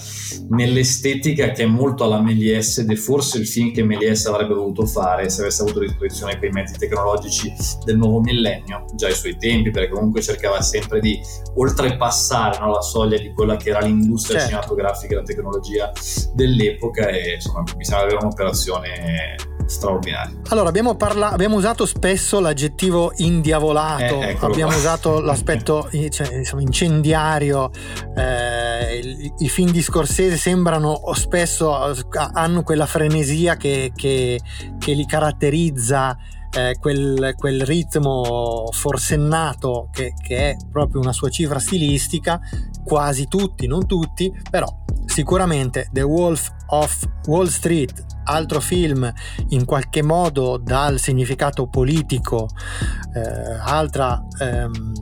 S3: nell'estetica che è molto alla Méliès ed è forse il film che Méliès avrebbe voluto fare se avesse avuto a disposizione quei mezzi tecnologici del nuovo millennio, già ai suoi tempi, perché comunque cercava sempre di oltrepassare no, la soglia di quella che era l'industria certo. cinematografica e la tecnologia dell'epoca e insomma mi sembra avere un'operazione straordinario.
S2: Allora, abbiamo, parla- abbiamo usato spesso l'aggettivo indiavolato, eh, abbiamo qua. usato l'aspetto cioè, insomma, incendiario, eh, i, i, film di Scorsese sembrano spesso hanno quella frenesia che, che, che li caratterizza. Eh, quel, quel, ritmo forsennato che, che, è proprio una sua cifra stilistica, quasi tutti, non tutti, però sicuramente The Wolf of Wall Street altro film in qualche modo dal significato politico, eh, altra, ehm,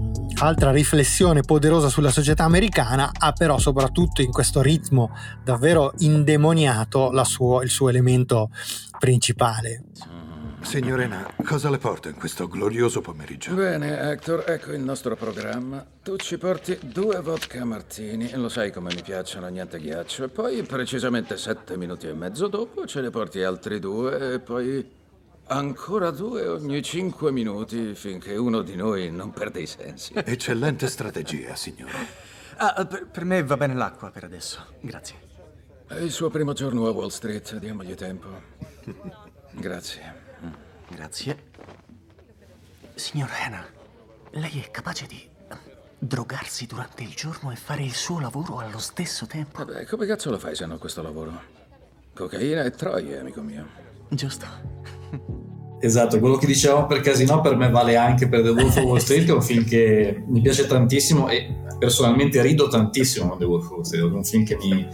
S2: altra riflessione poderosa sulla società americana, ha però soprattutto in questo ritmo davvero indemoniato suo, il suo elemento principale.
S18: Signorina, cosa le porto in questo glorioso pomeriggio?
S9: Bene, Hector, ecco il nostro programma. Tu ci porti due vodka martini, lo sai come mi piacciono, niente ghiaccio. E poi, precisamente sette minuti e mezzo dopo, ce ne porti altri due e poi ancora due ogni cinque minuti finché uno di noi non perde i sensi.
S18: Eccellente strategia, signore.
S19: Ah, per, per me va bene l'acqua per adesso. Grazie.
S9: È il suo primo giorno a Wall Street, diamogli tempo. Grazie.
S19: Grazie. Signor Hanna, lei è capace di drogarsi durante il giorno e fare il suo lavoro allo stesso tempo?
S9: Vabbè, come cazzo lo fai se no questo lavoro? Cocaina e troie, amico mio.
S19: Giusto.
S3: Esatto, quello che dicevamo per Casino per me vale anche per The Wolf of Wall Street, che è un film che mi piace tantissimo e personalmente rido tantissimo con The Wolf of Wall Street, è un film che mi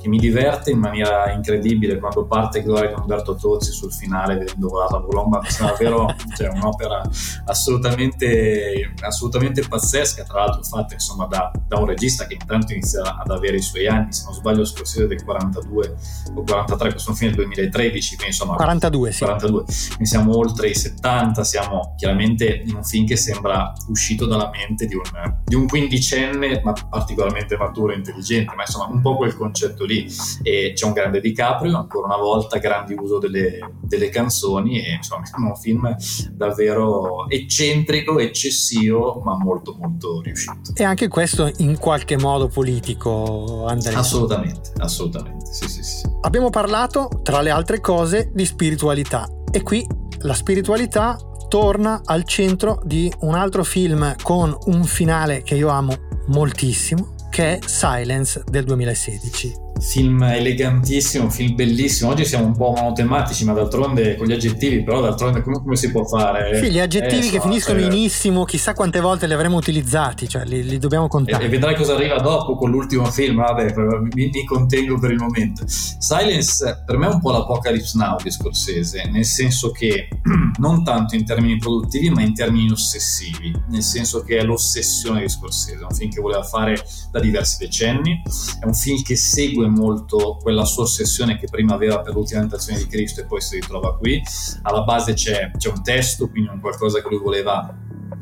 S3: che mi diverte in maniera incredibile quando parte Gloria di Umberto Tozzi sul finale vedendo volare la colomba sembra davvero cioè, un'opera assolutamente, assolutamente pazzesca. Tra l'altro fatta insomma da, da, un regista che intanto inizia ad avere i suoi anni se non sbaglio Scorsese del 42 o 43 questo è un film del 2013 quindi insomma
S2: 42 sì.
S3: 42 quindi siamo oltre i 70 siamo chiaramente in un film che sembra uscito dalla mente di un, di un quindicenne ma particolarmente maturo e intelligente ma insomma un po' quel concetto lì e c'è un grande DiCaprio, ancora una volta grande uso delle, delle canzoni e insomma è un film davvero eccentrico, eccessivo ma molto molto riuscito.
S2: E anche questo in qualche modo politico, Andrea?
S3: Assolutamente, assolutamente, sì sì sì.
S2: Abbiamo parlato tra le altre cose di spiritualità e qui la spiritualità torna al centro di un altro film con un finale che io amo moltissimo, che è Silence del 2016
S3: film elegantissimo, film bellissimo. Oggi siamo un po' monotematici, ma d'altronde con gli aggettivi, però d'altronde come, come si può fare?
S2: Sì, gli aggettivi eh, che so, finiscono cioè... inissimo, chissà quante volte li avremo utilizzati, cioè li, li dobbiamo contare.
S3: E, e, vedrai cosa arriva dopo con l'ultimo film, vabbè, mi, mi, contengo per il momento. Silence per me è un po' l'Apocalypse Now di Scorsese, nel senso che non tanto in termini produttivi, ma in termini ossessivi, nel senso che è l'ossessione di Scorsese, è un film che voleva fare da diversi decenni, è un film che segue segue molto quella sua ossessione che prima aveva per l'ultima tentazione di Cristo e poi si ritrova qui. Alla base c'è, c'è un testo, quindi un qualcosa che lui voleva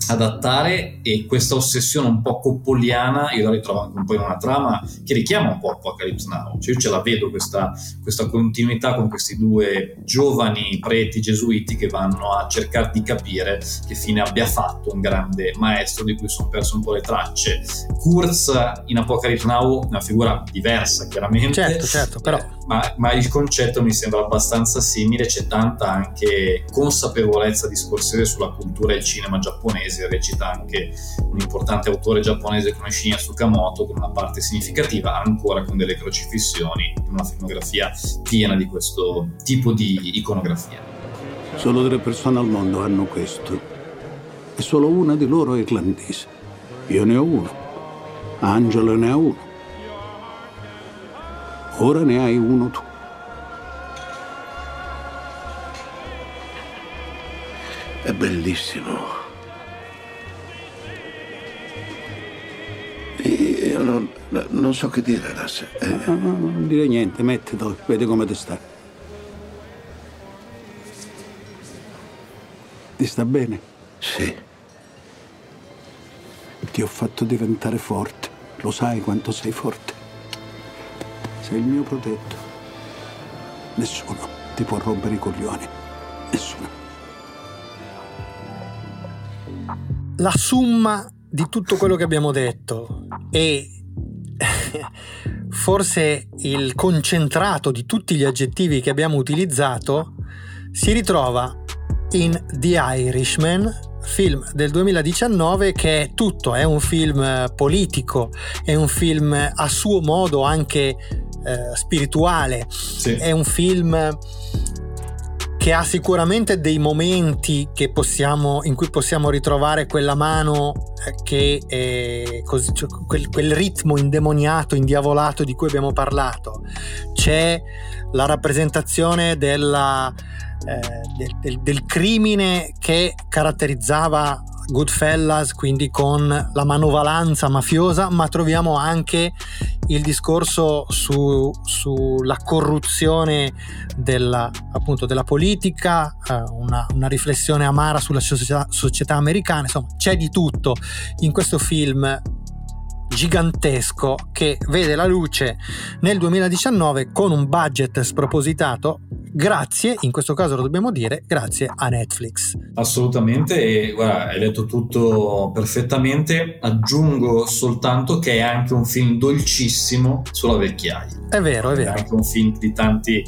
S3: adattare e questa ossessione un po' coppoliana io la ritrovo anche un po' in una trama che richiama un po' Apocalypse Now. Cioè io ce la vedo questa, questa continuità con questi due giovani preti gesuiti che vanno a cercare di capire che fine abbia fatto un grande maestro di cui sono perso un po' le tracce. Kurz in Apocalypse Now è una figura diversa chiaramente.
S2: Certo certo però
S3: ma, ma, il concetto mi sembra abbastanza simile, c'è tanta anche consapevolezza di Scorsese sulla cultura e il cinema giapponese, recita anche un importante autore giapponese come Shinya Tsukamoto con una parte significativa, ancora con delle crocifissioni, una filmografia piena di questo tipo di iconografia.
S20: Solo tre persone al mondo hanno questo e solo una di loro è irlandese. Io ne ho uno, Angelo ne ha uno. Ora ne hai uno tu.
S18: È bellissimo. Io non, non so che dire, Lasse.
S20: Eh... No, no, non dire niente, mettilo, vedi come ti sta. Ti sta bene?
S18: Sì.
S20: Ti ho fatto diventare forte. Lo sai quanto sei forte. Sei il mio protetto. Nessuno ti può rompere i coglioni. Nessuno.
S2: La summa di tutto quello che abbiamo detto e forse il concentrato di tutti gli aggettivi che abbiamo utilizzato si ritrova in The Irishman, film del 2019 che è tutto, è un film politico, è un film a suo modo anche eh, spirituale. Sì. È un film che ha sicuramente dei momenti possiamo, in cui possiamo ritrovare quella mano eh, che è così, cioè, quel, quel, ritmo indemoniato, indiavolato di cui abbiamo parlato. C'è la rappresentazione della, eh, del, del, del crimine che caratterizzava Goodfellas, quindi con la manovalanza mafiosa, ma troviamo anche il discorso su, sulla corruzione della, appunto, della politica, eh, una, una, riflessione amara sulla società, società americana, insomma c'è di tutto in questo film gigantesco che vede la luce nel 2019 con un budget spropositato grazie, in questo caso lo dobbiamo dire, grazie a Netflix.
S3: Assolutamente e guarda, hai letto tutto perfettamente, aggiungo soltanto che è anche un film dolcissimo sulla vecchiaia.
S2: È vero, è vero.
S3: È anche un film di tanti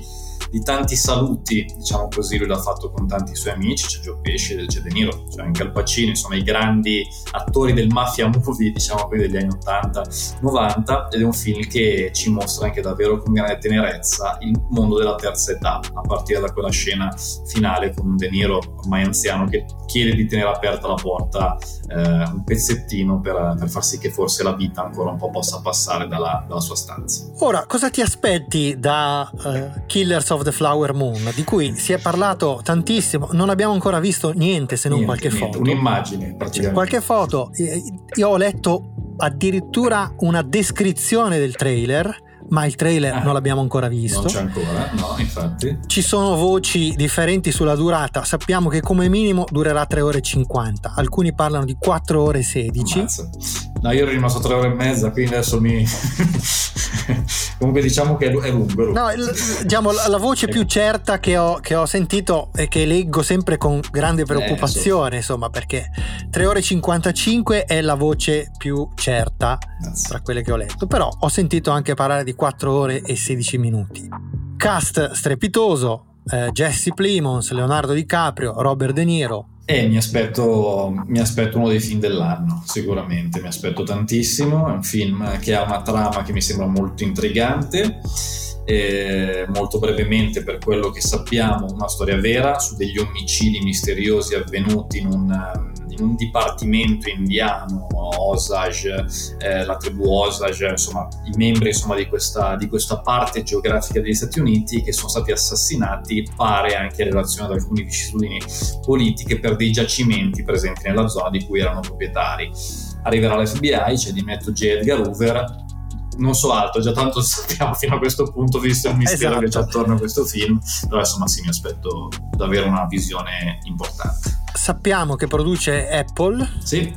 S3: di tanti saluti, diciamo così, lui l'ha fatto con tanti suoi amici, c'è Joe Pesci, c'è De Niro, c'è anche Al Pacino, insomma i grandi attori del mafia movie, diciamo qui degli anni 80-90 ed è un film che ci mostra anche davvero con grande tenerezza il mondo della terza età, a partire da quella scena finale con De Niro ormai anziano che chiede di tenere aperta la porta eh, un pezzettino per, per, far sì che forse la vita ancora un po' possa passare dalla, dalla sua stanza.
S2: Ora, cosa ti aspetti da uh, Killers of the Flower Moon, di cui si è parlato tantissimo, non abbiamo ancora visto niente se non niente, qualche niente,
S3: foto. Un'immagine,
S2: cioè, qualche foto. Io ho letto addirittura una descrizione del trailer ma il trailer ah, non l'abbiamo ancora visto. Non
S3: c'è ancora, no, infatti.
S2: Ci sono voci differenti sulla durata. Sappiamo che come minimo durerà 3 ore e 50. Alcuni parlano di 4 ore e 16.
S3: Ammazza. No, io ero rimasto 3 ore e mezza, quindi adesso mi. Comunque diciamo che è lungo. È lungo.
S2: No, il, diciamo, la, la, voce più certa che ho, che ho, sentito e che leggo sempre con grande eh, preoccupazione, eh, insomma, perché 3 ore e 55 è la voce più certa Grazie. tra quelle che ho letto. Però ho sentito anche parlare di 4 ore e 16 minuti. Cast strepitoso, eh, Jesse Plimons, Leonardo DiCaprio, Robert De Niro.
S3: E mi aspetto, mi aspetto uno dei film dell'anno, sicuramente, mi aspetto tantissimo. È un film che ha una trama che mi sembra molto intrigante. Eh, molto brevemente per quello che sappiamo una storia vera su degli omicidi misteriosi avvenuti in un in un dipartimento indiano, Osage, eh, la tribù Osage, insomma i membri insomma, di, questa, di, questa, parte geografica degli Stati Uniti che sono stati assassinati, pare anche in relazione ad alcune vicissitudini politiche per dei giacimenti presenti nella zona di cui erano proprietari. Arriverà l'FBI, c'è di mezzo J. Edgar Hoover, non so altro, già tanto sappiamo fino a questo punto, visto il mistero
S2: Esatto.
S3: che c'è attorno a questo film, però insomma sì, mi aspetto davvero una visione importante.
S2: Sappiamo che produce Apple
S3: Sì,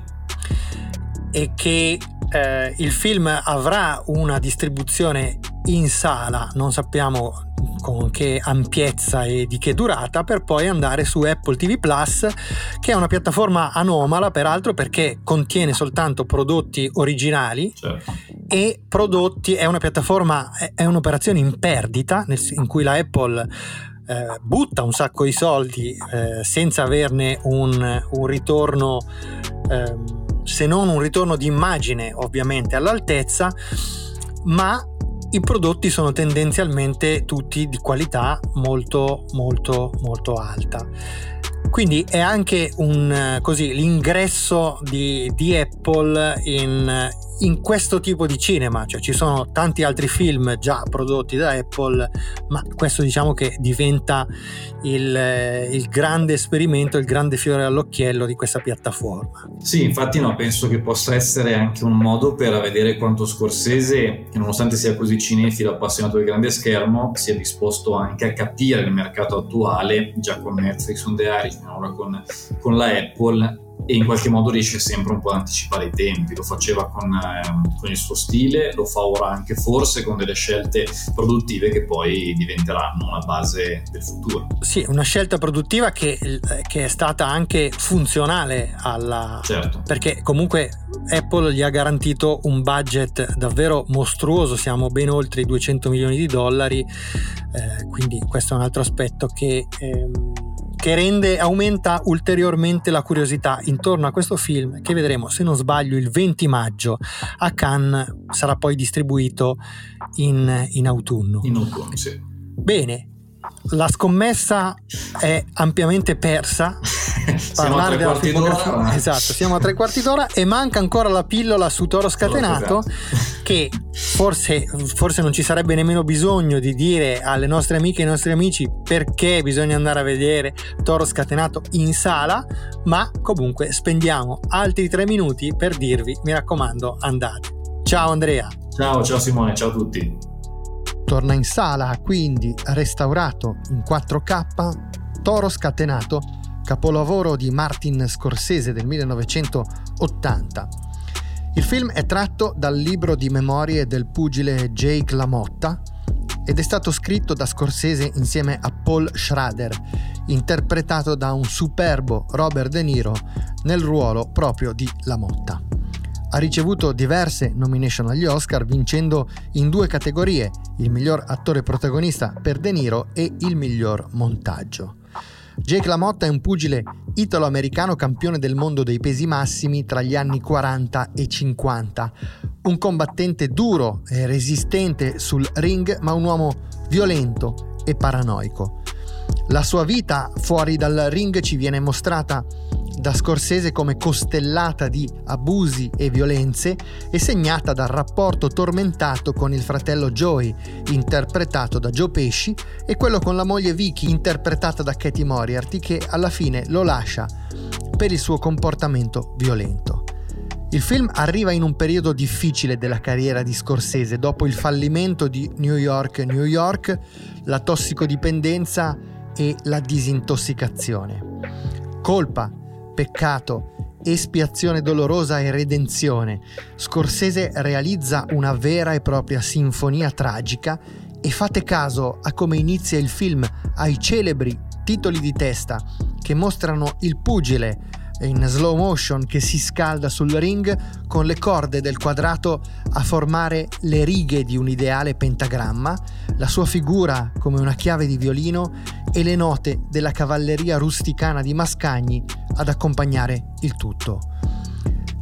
S2: e che eh, il film avrà una distribuzione in sala, non sappiamo con che ampiezza e di che durata, per poi andare su Apple TV Plus, che è una piattaforma anomala peraltro perché contiene soltanto prodotti originali
S3: certo.
S2: e prodotti, è una piattaforma, è- un'operazione in perdita, nel in cui la Apple eh, butta un sacco di soldi eh, senza averne un, un ritorno, ehm, se non un ritorno di immagine ovviamente all'altezza, ma i prodotti sono tendenzialmente tutti di qualità molto molto molto alta. Quindi è anche un, eh, così, l'ingresso di, di Apple in, in questo tipo di cinema, cioè ci sono tanti altri film già prodotti da Apple, ma questo diciamo che diventa il, eh, il grande esperimento, il grande fiore all'occhiello di questa piattaforma.
S3: Sì, infatti no, penso che possa essere anche un modo per vedere quanto Scorsese, che nonostante sia così cinefilo, appassionato del grande schermo, sia disposto anche a capire il mercato attuale, già con Netflix on the Irish, ora con, con la Apple, e in qualche modo riesce sempre un po' ad anticipare i tempi. Lo faceva con, ehm, con il suo stile, lo fa ora anche forse con delle scelte produttive che poi diventeranno una base del futuro.
S2: Sì, una scelta produttiva che, che è stata anche funzionale alla...
S3: Certo.
S2: Perché comunque Apple gli ha garantito un budget davvero mostruoso, siamo ben oltre i 200 milioni di dollari, eh, quindi questo è un altro aspetto che... ehm, che rende, aumenta ulteriormente la curiosità intorno a questo film che vedremo se non sbaglio il 20 maggio a Cannes sarà poi distribuito in, in autunno.
S3: In autunno, sì.
S2: Bene, la scommessa è ampiamente persa.
S3: Siamo a tre quarti d'ora, ma-
S2: Esatto, siamo a tre quarti d'ora e manca ancora la pillola su Toro Scatenato che forse, forse non ci sarebbe nemmeno bisogno di dire alle nostre amiche e ai nostri amici perché bisogna andare a vedere Toro Scatenato in sala, ma comunque spendiamo altri tre minuti per dirvi, mi raccomando, andate. Ciao Andrea.
S3: Ciao, ciao Simone, ciao a tutti.
S2: Torna in sala, quindi restaurato in 4K, Toro Scatenato, capolavoro di Martin Scorsese del 1980. Il film è tratto dal libro di memorie del pugile Jake LaMotta ed è stato scritto da Scorsese insieme a Paul Schrader, interpretato da un superbo Robert De Niro nel ruolo proprio di LaMotta. Ha ricevuto diverse nomination agli Oscar, vincendo in due categorie, il miglior attore protagonista per De Niro e il miglior montaggio. Jake LaMotta è un pugile italo-americano campione del mondo dei pesi massimi tra gli anni 40 e 50, un combattente duro e resistente sul ring, ma un uomo violento e paranoico. La sua vita fuori dal ring ci viene mostrata da Scorsese come costellata di abusi e violenze e segnata dal rapporto tormentato con il fratello Joey, interpretato da Joe Pesci, e quello con la moglie Vicky, interpretata da Katie Moriarty, che alla fine lo lascia per il suo comportamento violento. Il film arriva in un periodo difficile della carriera di Scorsese, dopo il fallimento di New York, New York, la tossicodipendenza e la disintossicazione. Colpa, peccato, espiazione dolorosa e redenzione. Scorsese realizza una vera e propria sinfonia tragica e fate caso a come inizia il film, ai celebri titoli di testa che mostrano il pugile in slow motion che si scalda sul ring con le corde del quadrato a formare le righe di un ideale pentagramma, la sua figura come una chiave di violino e le note della cavalleria rusticana di Mascagni ad accompagnare il tutto.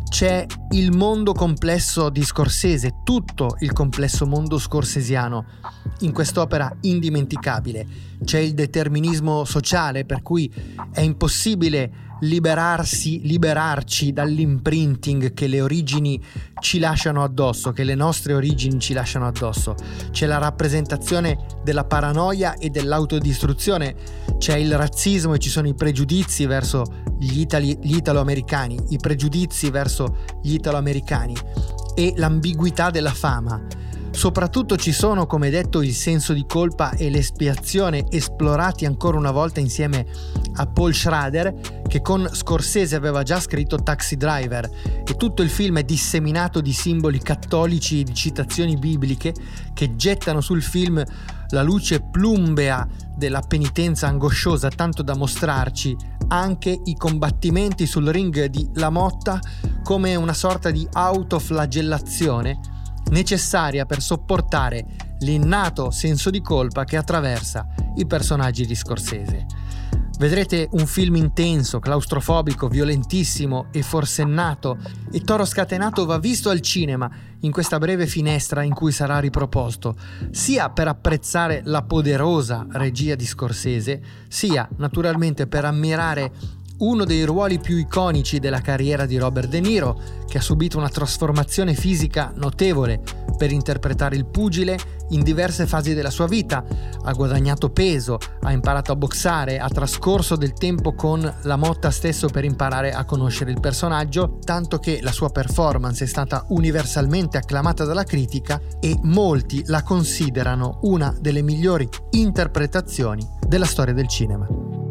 S2: C'è il mondo complesso di Scorsese, tutto il complesso mondo scorsesiano in quest'opera indimenticabile. C'è il determinismo sociale per cui è impossibile liberarsi, liberarci dall'imprinting che le origini ci lasciano addosso, che le nostre origini ci lasciano addosso. C'è la rappresentazione della paranoia e dell'autodistruzione, c'è il razzismo e ci sono i pregiudizi verso gli, itali- gli italo-americani, i pregiudizi verso gli italo-americani e l'ambiguità della fama. Soprattutto ci sono, come detto, il senso di colpa e l'espiazione esplorati ancora una volta insieme a Paul Schrader, che con Scorsese aveva già scritto Taxi Driver, e tutto il film è disseminato di simboli cattolici e di citazioni bibliche che gettano sul film la luce plumbea della penitenza angosciosa tanto da mostrarci anche i combattimenti sul ring di La Motta come una sorta di autoflagellazione necessaria per sopportare l'innato senso di colpa che attraversa i personaggi di Scorsese. Vedrete un film intenso, claustrofobico, violentissimo e forsennato e Toro Scatenato va visto al cinema in questa breve finestra in cui sarà riproposto, sia per apprezzare la poderosa regia di Scorsese, sia naturalmente per ammirare uno dei ruoli più iconici della carriera di Robert De Niro, che ha subito una trasformazione fisica notevole per interpretare il pugile in diverse fasi della sua vita. Ha guadagnato peso, ha imparato a boxare, ha trascorso del tempo con la Motta stesso per imparare a conoscere il personaggio, tanto che la sua performance è stata universalmente acclamata dalla critica e molti la considerano una delle migliori interpretazioni della storia del cinema.